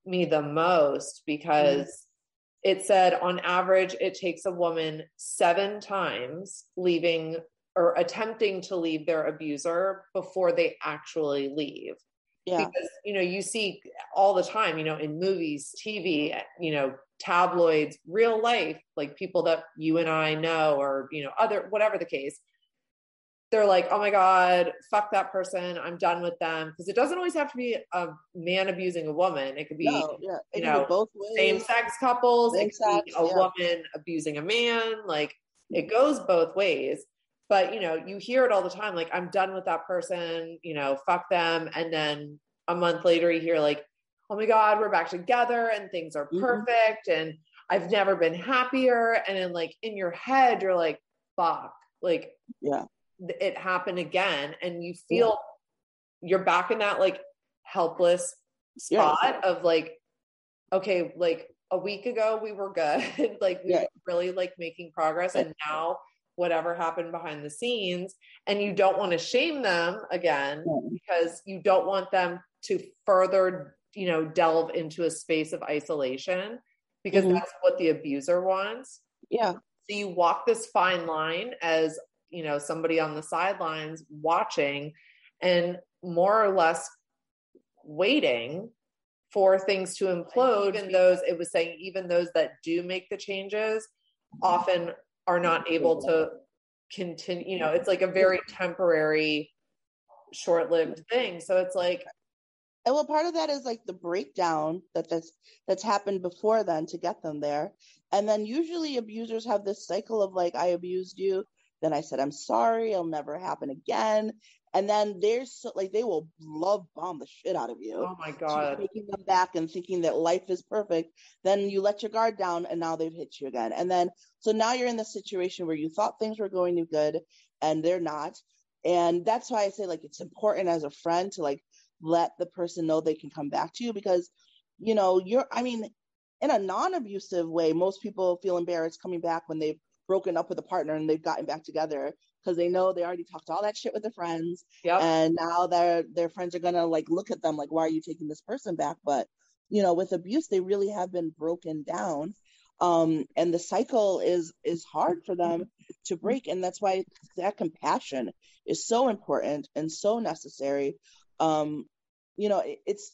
me the most because mm. it said on average, it takes a woman seven times leaving or attempting to leave their abuser before they actually leave. Yeah. Because, you know, you see all the time, you know, in movies, TV, you know, tabloids, real life, like people that you and I know, or, you know, other, whatever the case, they're like, oh my God, fuck that person. I'm done with them. Because it doesn't always have to be a man abusing a woman. It could be, no, yeah. you know, both same sex couples. Same it could sex, be a yeah. woman abusing a man. Like it goes both ways. But, you know, you hear it all the time. Like, I'm done with that person, you know, fuck them. And then a month later, you hear like, oh my God, we're back together and things are mm-hmm. perfect. Mm-hmm. And I've never been happier. And then like in your head, you're like, fuck, like, yeah, it happened again and you feel yeah. you're back in that like helpless spot yeah. of like okay like a week ago we were good like we yeah. were really like making progress and now whatever happened behind the scenes and you don't want to shame them again because you don't want them to further you know delve into a space of isolation because mm-hmm. that's what the abuser wants. Yeah. So you walk this fine line as you know somebody on the sidelines watching and more or less waiting for things to implode and those it was saying even those that do make the changes often are not able to continue you know it's like a very temporary short-lived thing. So it's like and well part of that is like the breakdown that that's that's happened before then to get them there. And then usually abusers have this cycle of like i abused you then i said i'm sorry it'll never happen again and then there's so, like they will love bomb the shit out of you. Oh my god, taking them back and thinking that life is perfect. Then you let your guard down, and now they've hit you again. And then so now you're in the situation where you thought things were going to good, and they're not. And that's why I say like it's important as a friend to like let the person know they can come back to you because you know you're. I mean, in a non-abusive way, most people feel embarrassed coming back when they've broken up with a partner and they've gotten back together because they know they already talked all that shit with their friends. Yep. And now their their friends are gonna like look at them like, why are you taking this person back? But you know, with abuse, they really have been broken down. Um, and the cycle is is hard for them to break. And that's why that compassion is so important and so necessary. Um, you know, it, it's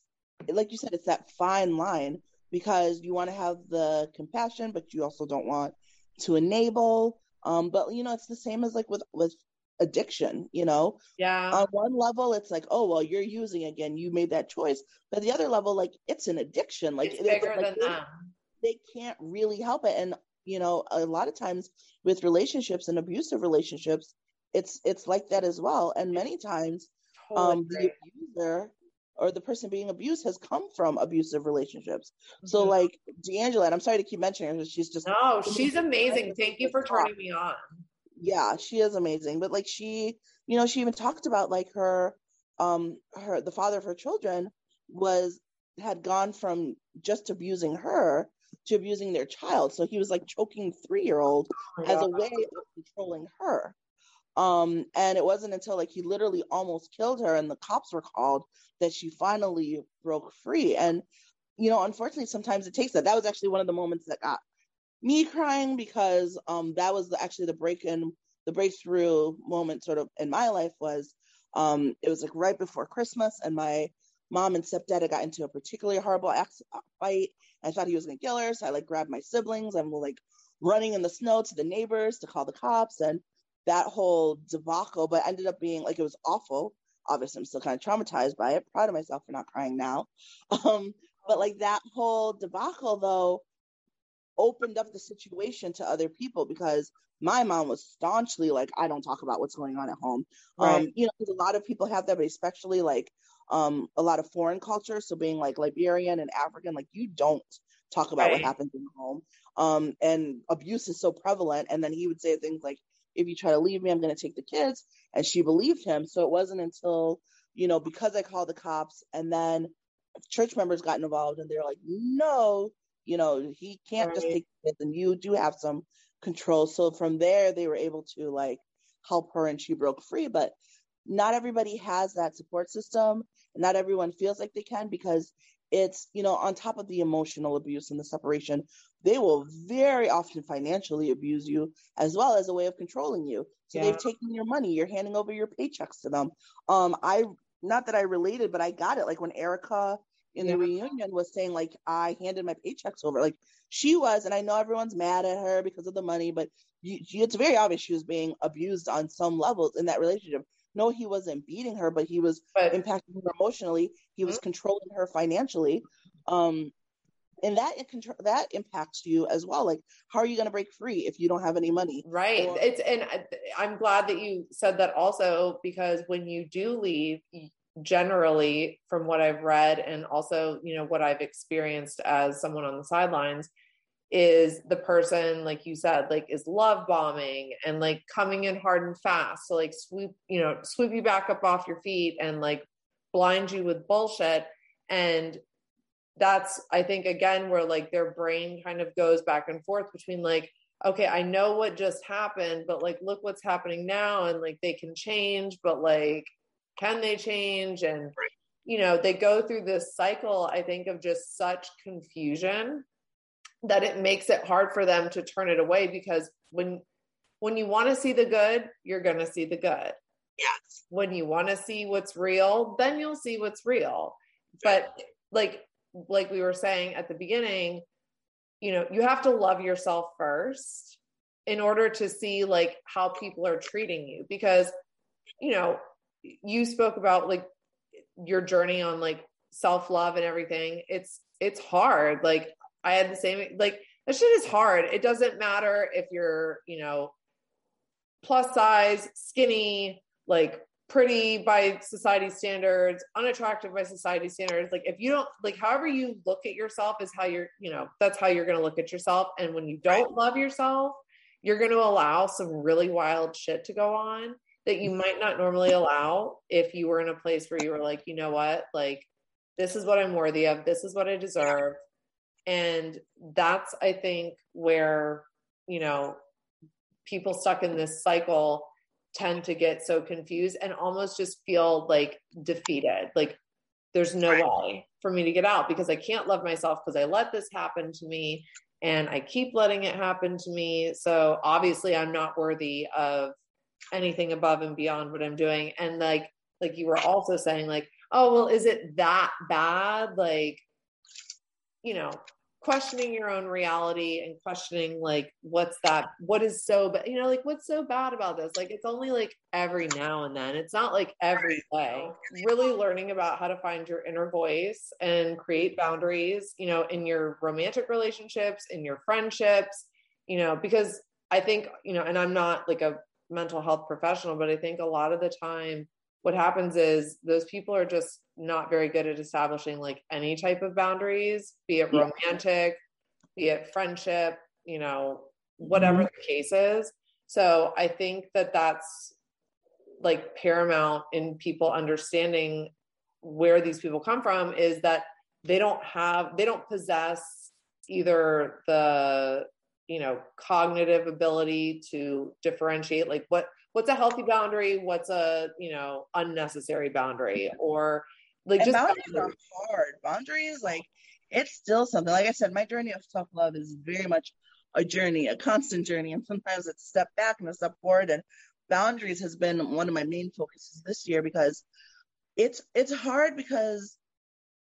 like you said, it's that fine line because you want to have the compassion, but you also don't want to enable um, but you know, it's the same as like with with addiction, you know. Yeah. On one level, it's like, oh well, you're using again. You made that choice. But the other level, like it's an addiction. Like it's bigger like, than they, that. They can't really help it. And you know, a lot of times with relationships and abusive relationships, it's it's like that as well. And many times, totally um, the abuser or the person being abused has come from abusive relationships. Mm-hmm. So like D'Angela, and I'm sorry to keep mentioning her, she's just no, she's amazing. Thank you for turning me on. Yeah, she is amazing. But like she, you know, she even talked about like her, um, her the father of her children was had gone from just abusing her to abusing their child. So he was like choking three year old oh as a way of controlling her. Um, and it wasn't until like he literally almost killed her and the cops were called that she finally broke free. And, you know, unfortunately, sometimes it takes that. That was actually one of the moments that got me crying because um, that was actually the break in, the breakthrough moment sort of in my life was um, it was like right before Christmas and my mom and stepdad had got into a particularly horrible fight. I thought he was going to kill her. So I like grabbed my siblings and we're like running in the snow to the neighbors to call the cops. And that whole debacle, but ended up being like it was awful. Obviously, I'm still kind of traumatized by it. Proud of myself for not crying now. Um, but like that whole debacle, though, opened up the situation to other people because my mom was staunchly like, I don't talk about what's going on at home. Um, right. Um, you know, a lot of people have that, but especially like um, a lot of foreign cultures. So being like Liberian and African, like you don't talk about right. what happens in the home. Um, and abuse is so prevalent. And then he would say things like, if you try to leave me, I'm going to take the kids. And she believed him. So it wasn't until, you know, because I called the cops and then church members got involved and they're like, no, you know, he can't right. just take kids and you do have some control. So from there, they were able to like help her and she broke free. But not everybody has that support system. And not everyone feels like they can because it's, you know, on top of the emotional abuse and the separation, they will very often financially abuse you as well as a way of controlling you. So yeah. they've taken your money, you're handing over your paychecks to them. Um, I not that I related, but I got it. Like when Erika in the reunion was saying, like, I handed my paychecks over. Like she was, and I know everyone's mad at her because of the money, but you, it's very obvious she was being abused on some levels in that relationship. No, he wasn't beating her, but he was but, impacting her emotionally. He was mm-hmm. controlling her financially. Um, and that that impacts you as well like how are you going to break free if you don't have any money right or- it's and i'm glad that you said that also because when you do leave generally from what i've read and also you know what i've experienced as someone on the sidelines is the person like you said like is love bombing and like coming in hard and fast. So like swoop you know swoop you back up off your feet and like blind you with bullshit. And that's i think again where like their brain kind of goes back and forth between like okay i know what just happened but like look what's happening now and like they can change but like can they change? And you know they go through this cycle i think of just such confusion that it makes it hard for them to turn it away because when when you want to see the good you're going to see the good. Yes. When you want to see what's real then you'll see what's real. But like like we were saying at the beginning you know you have to love yourself first in order to see like how people are treating you because you know you spoke about like your journey on like self love and everything. It's it's hard. Like I had the same like that shit is hard. It doesn't matter if you're, you know, plus size, skinny, like pretty by society standards, unattractive by society standards. Like if you don't like however you look at yourself is how you're, you know, that's how you're going to look at yourself and when you don't love yourself, you're going to allow some really wild shit to go on that you might not normally allow if you were in a place where you were like, you know what? Like this is what I'm worthy of. This is what I deserve and that's i think where you know people stuck in this cycle tend to get so confused and almost just feel like defeated. Like there's no way for me to get out because i can't love myself because i let this happen to me and i keep letting it happen to me. So obviously i'm not worthy of anything above and beyond what i'm doing. And like like you were also saying like oh well is it that bad? Like you know questioning your own reality and questioning like what's that what is so bad you know like what's so bad about this? Like it's only like every now and then. It's not like every day. really learning about how to find your inner voice and create boundaries you know in your romantic relationships in your friendships you know because i think you know and i'm not like a mental health professional but i think a lot of the time what happens is those people are just not very good at establishing like any type of boundaries, be it romantic, be it friendship, you know, whatever mm-hmm. the case is. So I think that that's like paramount in people understanding where these people come from is that they don't have, they don't possess either the, you know, cognitive ability to differentiate like what what's a healthy boundary what's a you know unnecessary boundary or like and just boundaries, boundaries. are hard. Boundaries like it's still something. Like i said my journey of self-love is very much a journey a constant journey. And sometimes it's a step back and a step forward. And boundaries has been one of my main focuses this year because it's it's hard because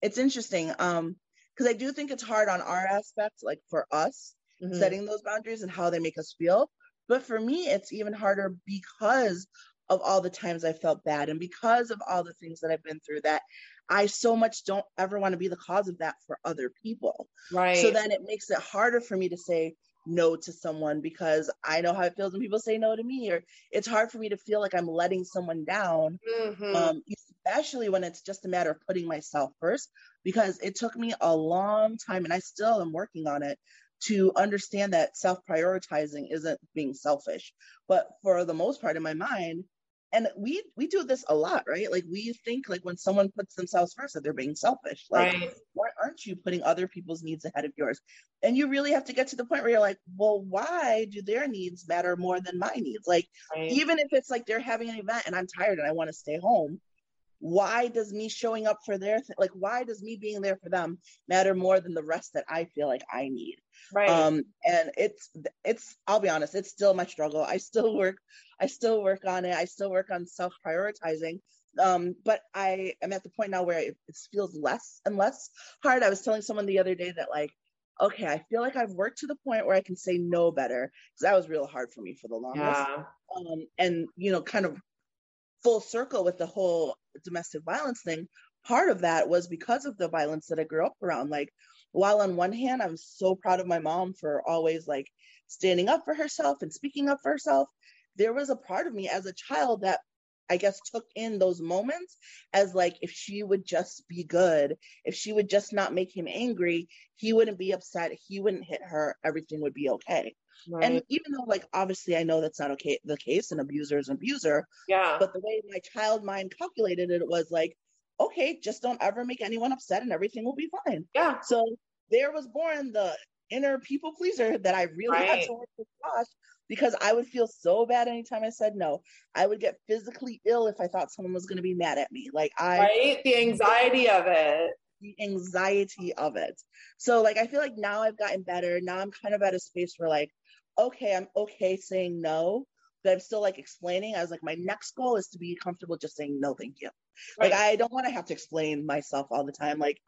it's interesting um because i do think it's hard on our aspect like for us mm-hmm. setting those boundaries and how they make us feel. But for me, it's even harder because of all the times I felt bad and because of all the things that I've been through that I so much don't ever want to be the cause of that for other people. Right. So then it makes it harder for me to say no to someone because I know how it feels when people say no to me, or it's hard for me to feel like I'm letting someone down, mm-hmm. um, especially when it's just a matter of putting myself first. Because it took me a long time, and I still am working on it, to understand that self prioritizing isn't being selfish. But for the most part, in my mind, and we we do this a lot, right? Like we think like when someone puts themselves first that they're being selfish. Like right. why aren't you putting other people's needs ahead of yours? And you really have to get to the point where you're like, well, why do their needs matter more than my needs? Like right. even if it's like they're having an event and I'm tired and I want to stay home, why does me showing up for their th- like why does me being there for them matter more than the rest that i feel like i need? Right. Um and it's it's i'll be honest it's still my struggle. I still work i still work on it. I still work on self prioritizing um but i am at the point now where it, it feels less and less hard. I was telling someone the other day that like okay, I feel like I've worked to the point where I can say no better because that was real hard for me for the longest. Yeah. Um, and you know, kind of full circle with the whole domestic violence thing, part of that was because of the violence that I grew up around. Like, while on one hand, I'm so proud of my mom for always like standing up for herself and speaking up for herself, there was a part of me as a child that I guess took in those moments as like if she would just be good, if she would just not make him angry, he wouldn't be upset, he wouldn't hit her, everything would be okay. Right. And even though like obviously I know that's not okay the case, an abuser is an abuser. Yeah. But the way my child mind calculated it, it was like, okay, just don't ever make anyone upset and everything will be fine. Yeah. So there was born the inner people pleaser that I really right. had to work with Josh because I would feel so bad anytime I said no. I would get physically ill if I thought someone was going to be mad at me. Like I Right, the anxiety of it. The anxiety of it. So like I feel like now I've gotten better. Now I'm kind of at a space where like okay, I'm okay saying no, but I'm still like explaining. I was like my next goal is to be comfortable just saying no, thank you. Right. Like I don't want to have to explain myself all the time. Like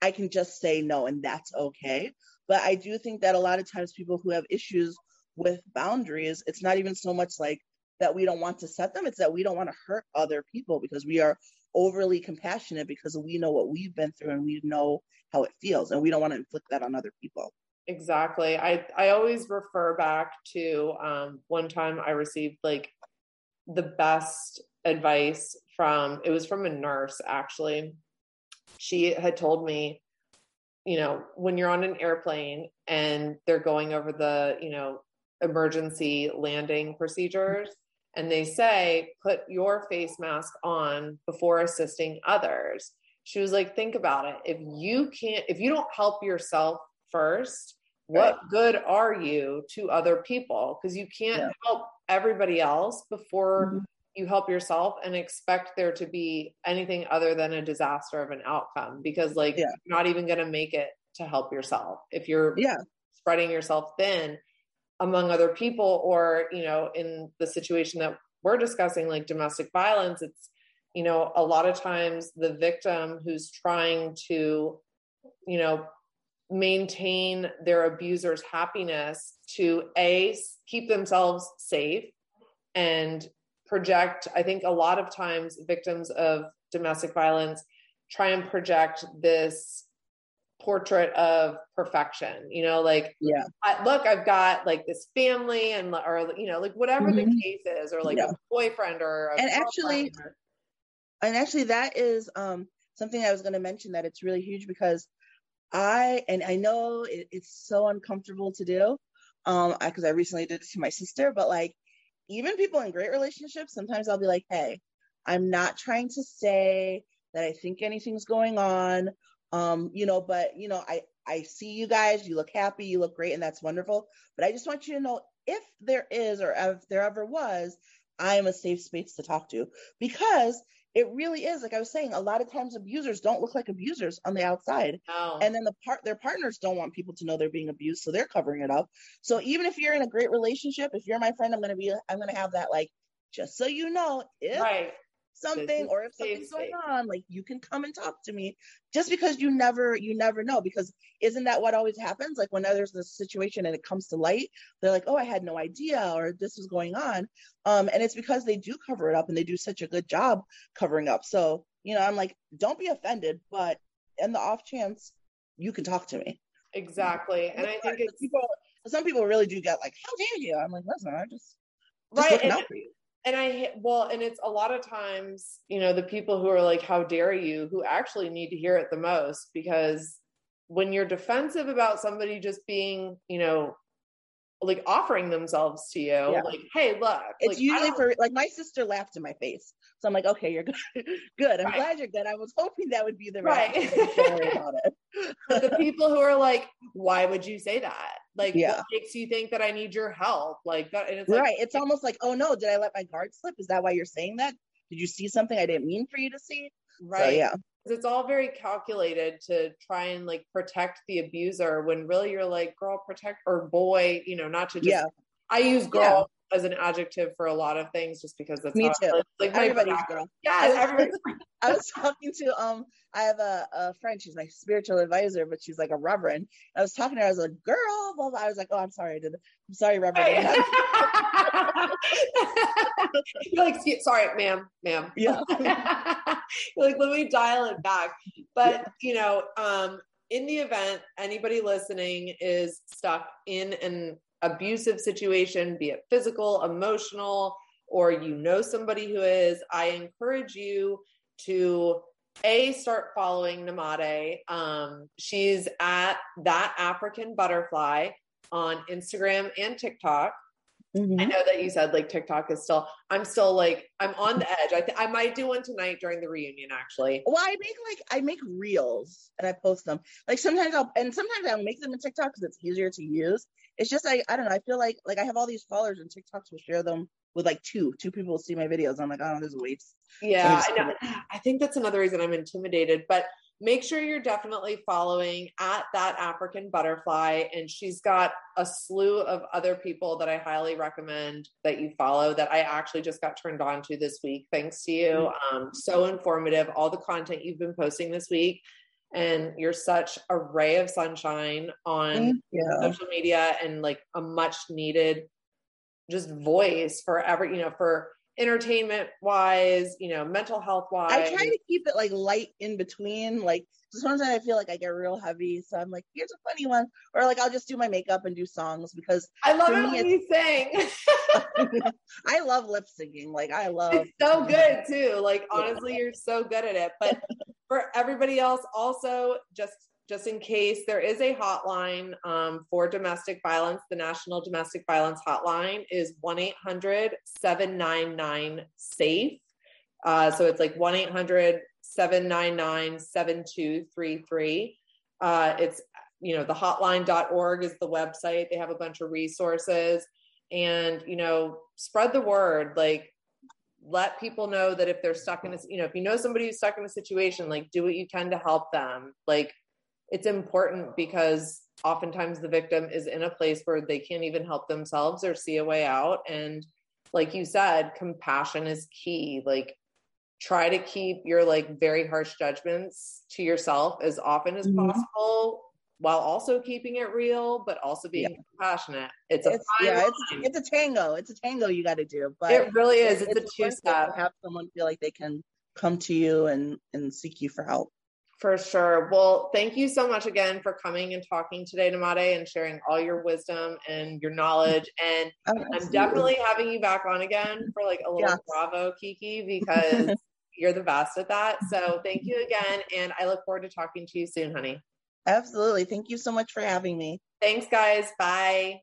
I can just say no and that's okay. But I do think that a lot of times people who have issues with boundaries, it's not even so much like that we don't want to set them, it's that we don't want to hurt other people because we are overly compassionate because we know what we've been through and we know how it feels and we don't want to inflict that on other people. Exactly. I I always refer back to um, one time I received like the best advice from it was from a nurse actually. She had told me you know, when you're on an airplane and they're going over the, you know, emergency landing procedures and they say, put your face mask on before assisting others. She was like, think about it. If you can't, if you don't help yourself first, what right. good are you to other people? Because you can't yeah. help everybody else before mm-hmm you help yourself and expect there to be anything other than a disaster of an outcome because like yeah. you're not even going to make it to help yourself if you're yeah spreading yourself thin among other people or you know in the situation that we're discussing like domestic violence it's you know a lot of times the victim who's trying to you know maintain their abuser's happiness to a keep themselves safe and project, I think a lot of times victims of domestic violence try and project this portrait of perfection you know like yeah I, look i've got like this family and or you know like whatever mm-hmm. the case is or like yeah. a boyfriend or a and actually or... and actually that is um something i was going to mention that it's really huge because i and i know it, it's so uncomfortable to do um because I, I recently did it to my sister but like even people in great relationships, sometimes I'll be like, hey, I'm not trying to say that I think anything's going on. Um, you know, but you know, I I see you guys, you look happy, you look great, and that's wonderful. But I just want you to know if there is or if there ever was, I am a safe space to talk to because it really is like i was saying a lot of times abusers don't look like abusers on the outside oh. and then the part their partners don't want people to know they're being abused so they're covering it up so even if you're in a great relationship if you're my friend i'm going to be i'm going to have that like just so you know if right something or if something's going on like you can come and talk to me just because you never you never know because isn't that what always happens? Like when there's a situation and it comes to light they're like oh i had no idea or this was going on. Um and it's because they do cover it up and they do such a good job covering up. So you know i'm like don't be offended but in the off chance you can talk to me. Exactly. And i think it's people some people really do get like how dare you? I'm like listen i just, just right and, I well, and it's a lot of times, you know, the people who are like, "How dare you?" who actually need to hear it the most because when you're defensive about somebody just being, you know, like offering themselves to you, yeah. like, "Hey, look." It's like, usually for like my sister laughed in my face, so I'm like, "Okay, you're good. good. I'm right. glad you're good." I was hoping that would be the right. about it. but the people who are like, "Why would you say that?" Like, yeah. what makes you think that I need your help? Like, that, and it's right. It's almost like, oh no, did I let my guard slip? Is that why you're saying that? Did you see something I didn't mean for you to see? Right. So, yeah. It's all very calculated to try and like protect the abuser when really you're like, girl, protect or boy, you know, not to just. Yeah. I use girl as an adjective for a lot of things just because that's me too. Like everybody's girl. Yeah, everybody's. I was talking to um, I have a, a friend. She's my spiritual advisor, but she's like a reverend. I was talking to her. I was like, "Girl," blah, blah. I was like, "Oh, I'm sorry, I did. I'm sorry, reverend." You're like, sorry, ma'am, ma'am. Yeah. You're like, let me dial it back. But you know, um, in the event anybody listening is stuck in an abusive situation, be it physical, emotional, or you know somebody who is, I encourage you to a start following Namade. Um, she's at that African butterfly on Instagram and TikTok. Mm-hmm. I know that you said like TikTok is still. I'm still like I'm on the edge. I th- I might do one tonight during the reunion. Actually, well, I make like I make reels and I post them. Like sometimes I'll and sometimes I'll make them in TikTok because it's easier to use. It's just like I don't know. I feel like like I have all these followers and TikToks will share them with like two two people see my videos. I'm like, oh, there's a waste. Yeah, I know. I think that's another reason I'm intimidated, but make sure you're definitely following at that African butterfly. And she's got a slew of other people that I highly recommend that you follow that I actually just got turned on to this week. Thanks to you. Mm-hmm. Um, so informative, all the content you've been posting this week. And you're such a ray of sunshine on social media and like a much needed just voice for every, you know, for entertainment wise, you know, mental health wise. I try to keep it like light in between. Like sometimes I feel like I get real heavy. So I'm like, here's a funny one. Or like I'll just do my makeup and do songs because I love it when you sing. I love lip syncing. Like I love it's so good too. Like honestly, you're so good at it. But for everybody else, also just just in case there is a hotline um, for domestic violence. The national domestic violence hotline is 1-800-799-safe uh, so it's like 1-800-799-7233 uh, it's you know the hotline.org is the website. They have a bunch of resources. And you know spread the word like let people know that if they're stuck in a you know if you know somebody who's stuck in a situation like do what you can to help them. Like it's important because oftentimes the victim is in a place where they can't even help themselves or see a way out. And like you said compassion is key. Like try to keep your like very harsh judgments to yourself as often as mm-hmm. possible while also keeping it real but also being yeah. compassionate. It's, it's a yeah it's, it's, a tango. It's a tango you got to do but it really is. it's, it's a two step have someone feel like they can come to you and and seek you for help for sure. Well, thank you so much again for coming and talking today, Namade, and sharing all your wisdom and your knowledge. And oh, I'm definitely having you back on again for like a little yes. bravo, Kiki, because you're the best at that. So thank you again. And I look forward to talking to you soon, honey. Absolutely. Thank you so much for having me. Thanks, guys. Bye.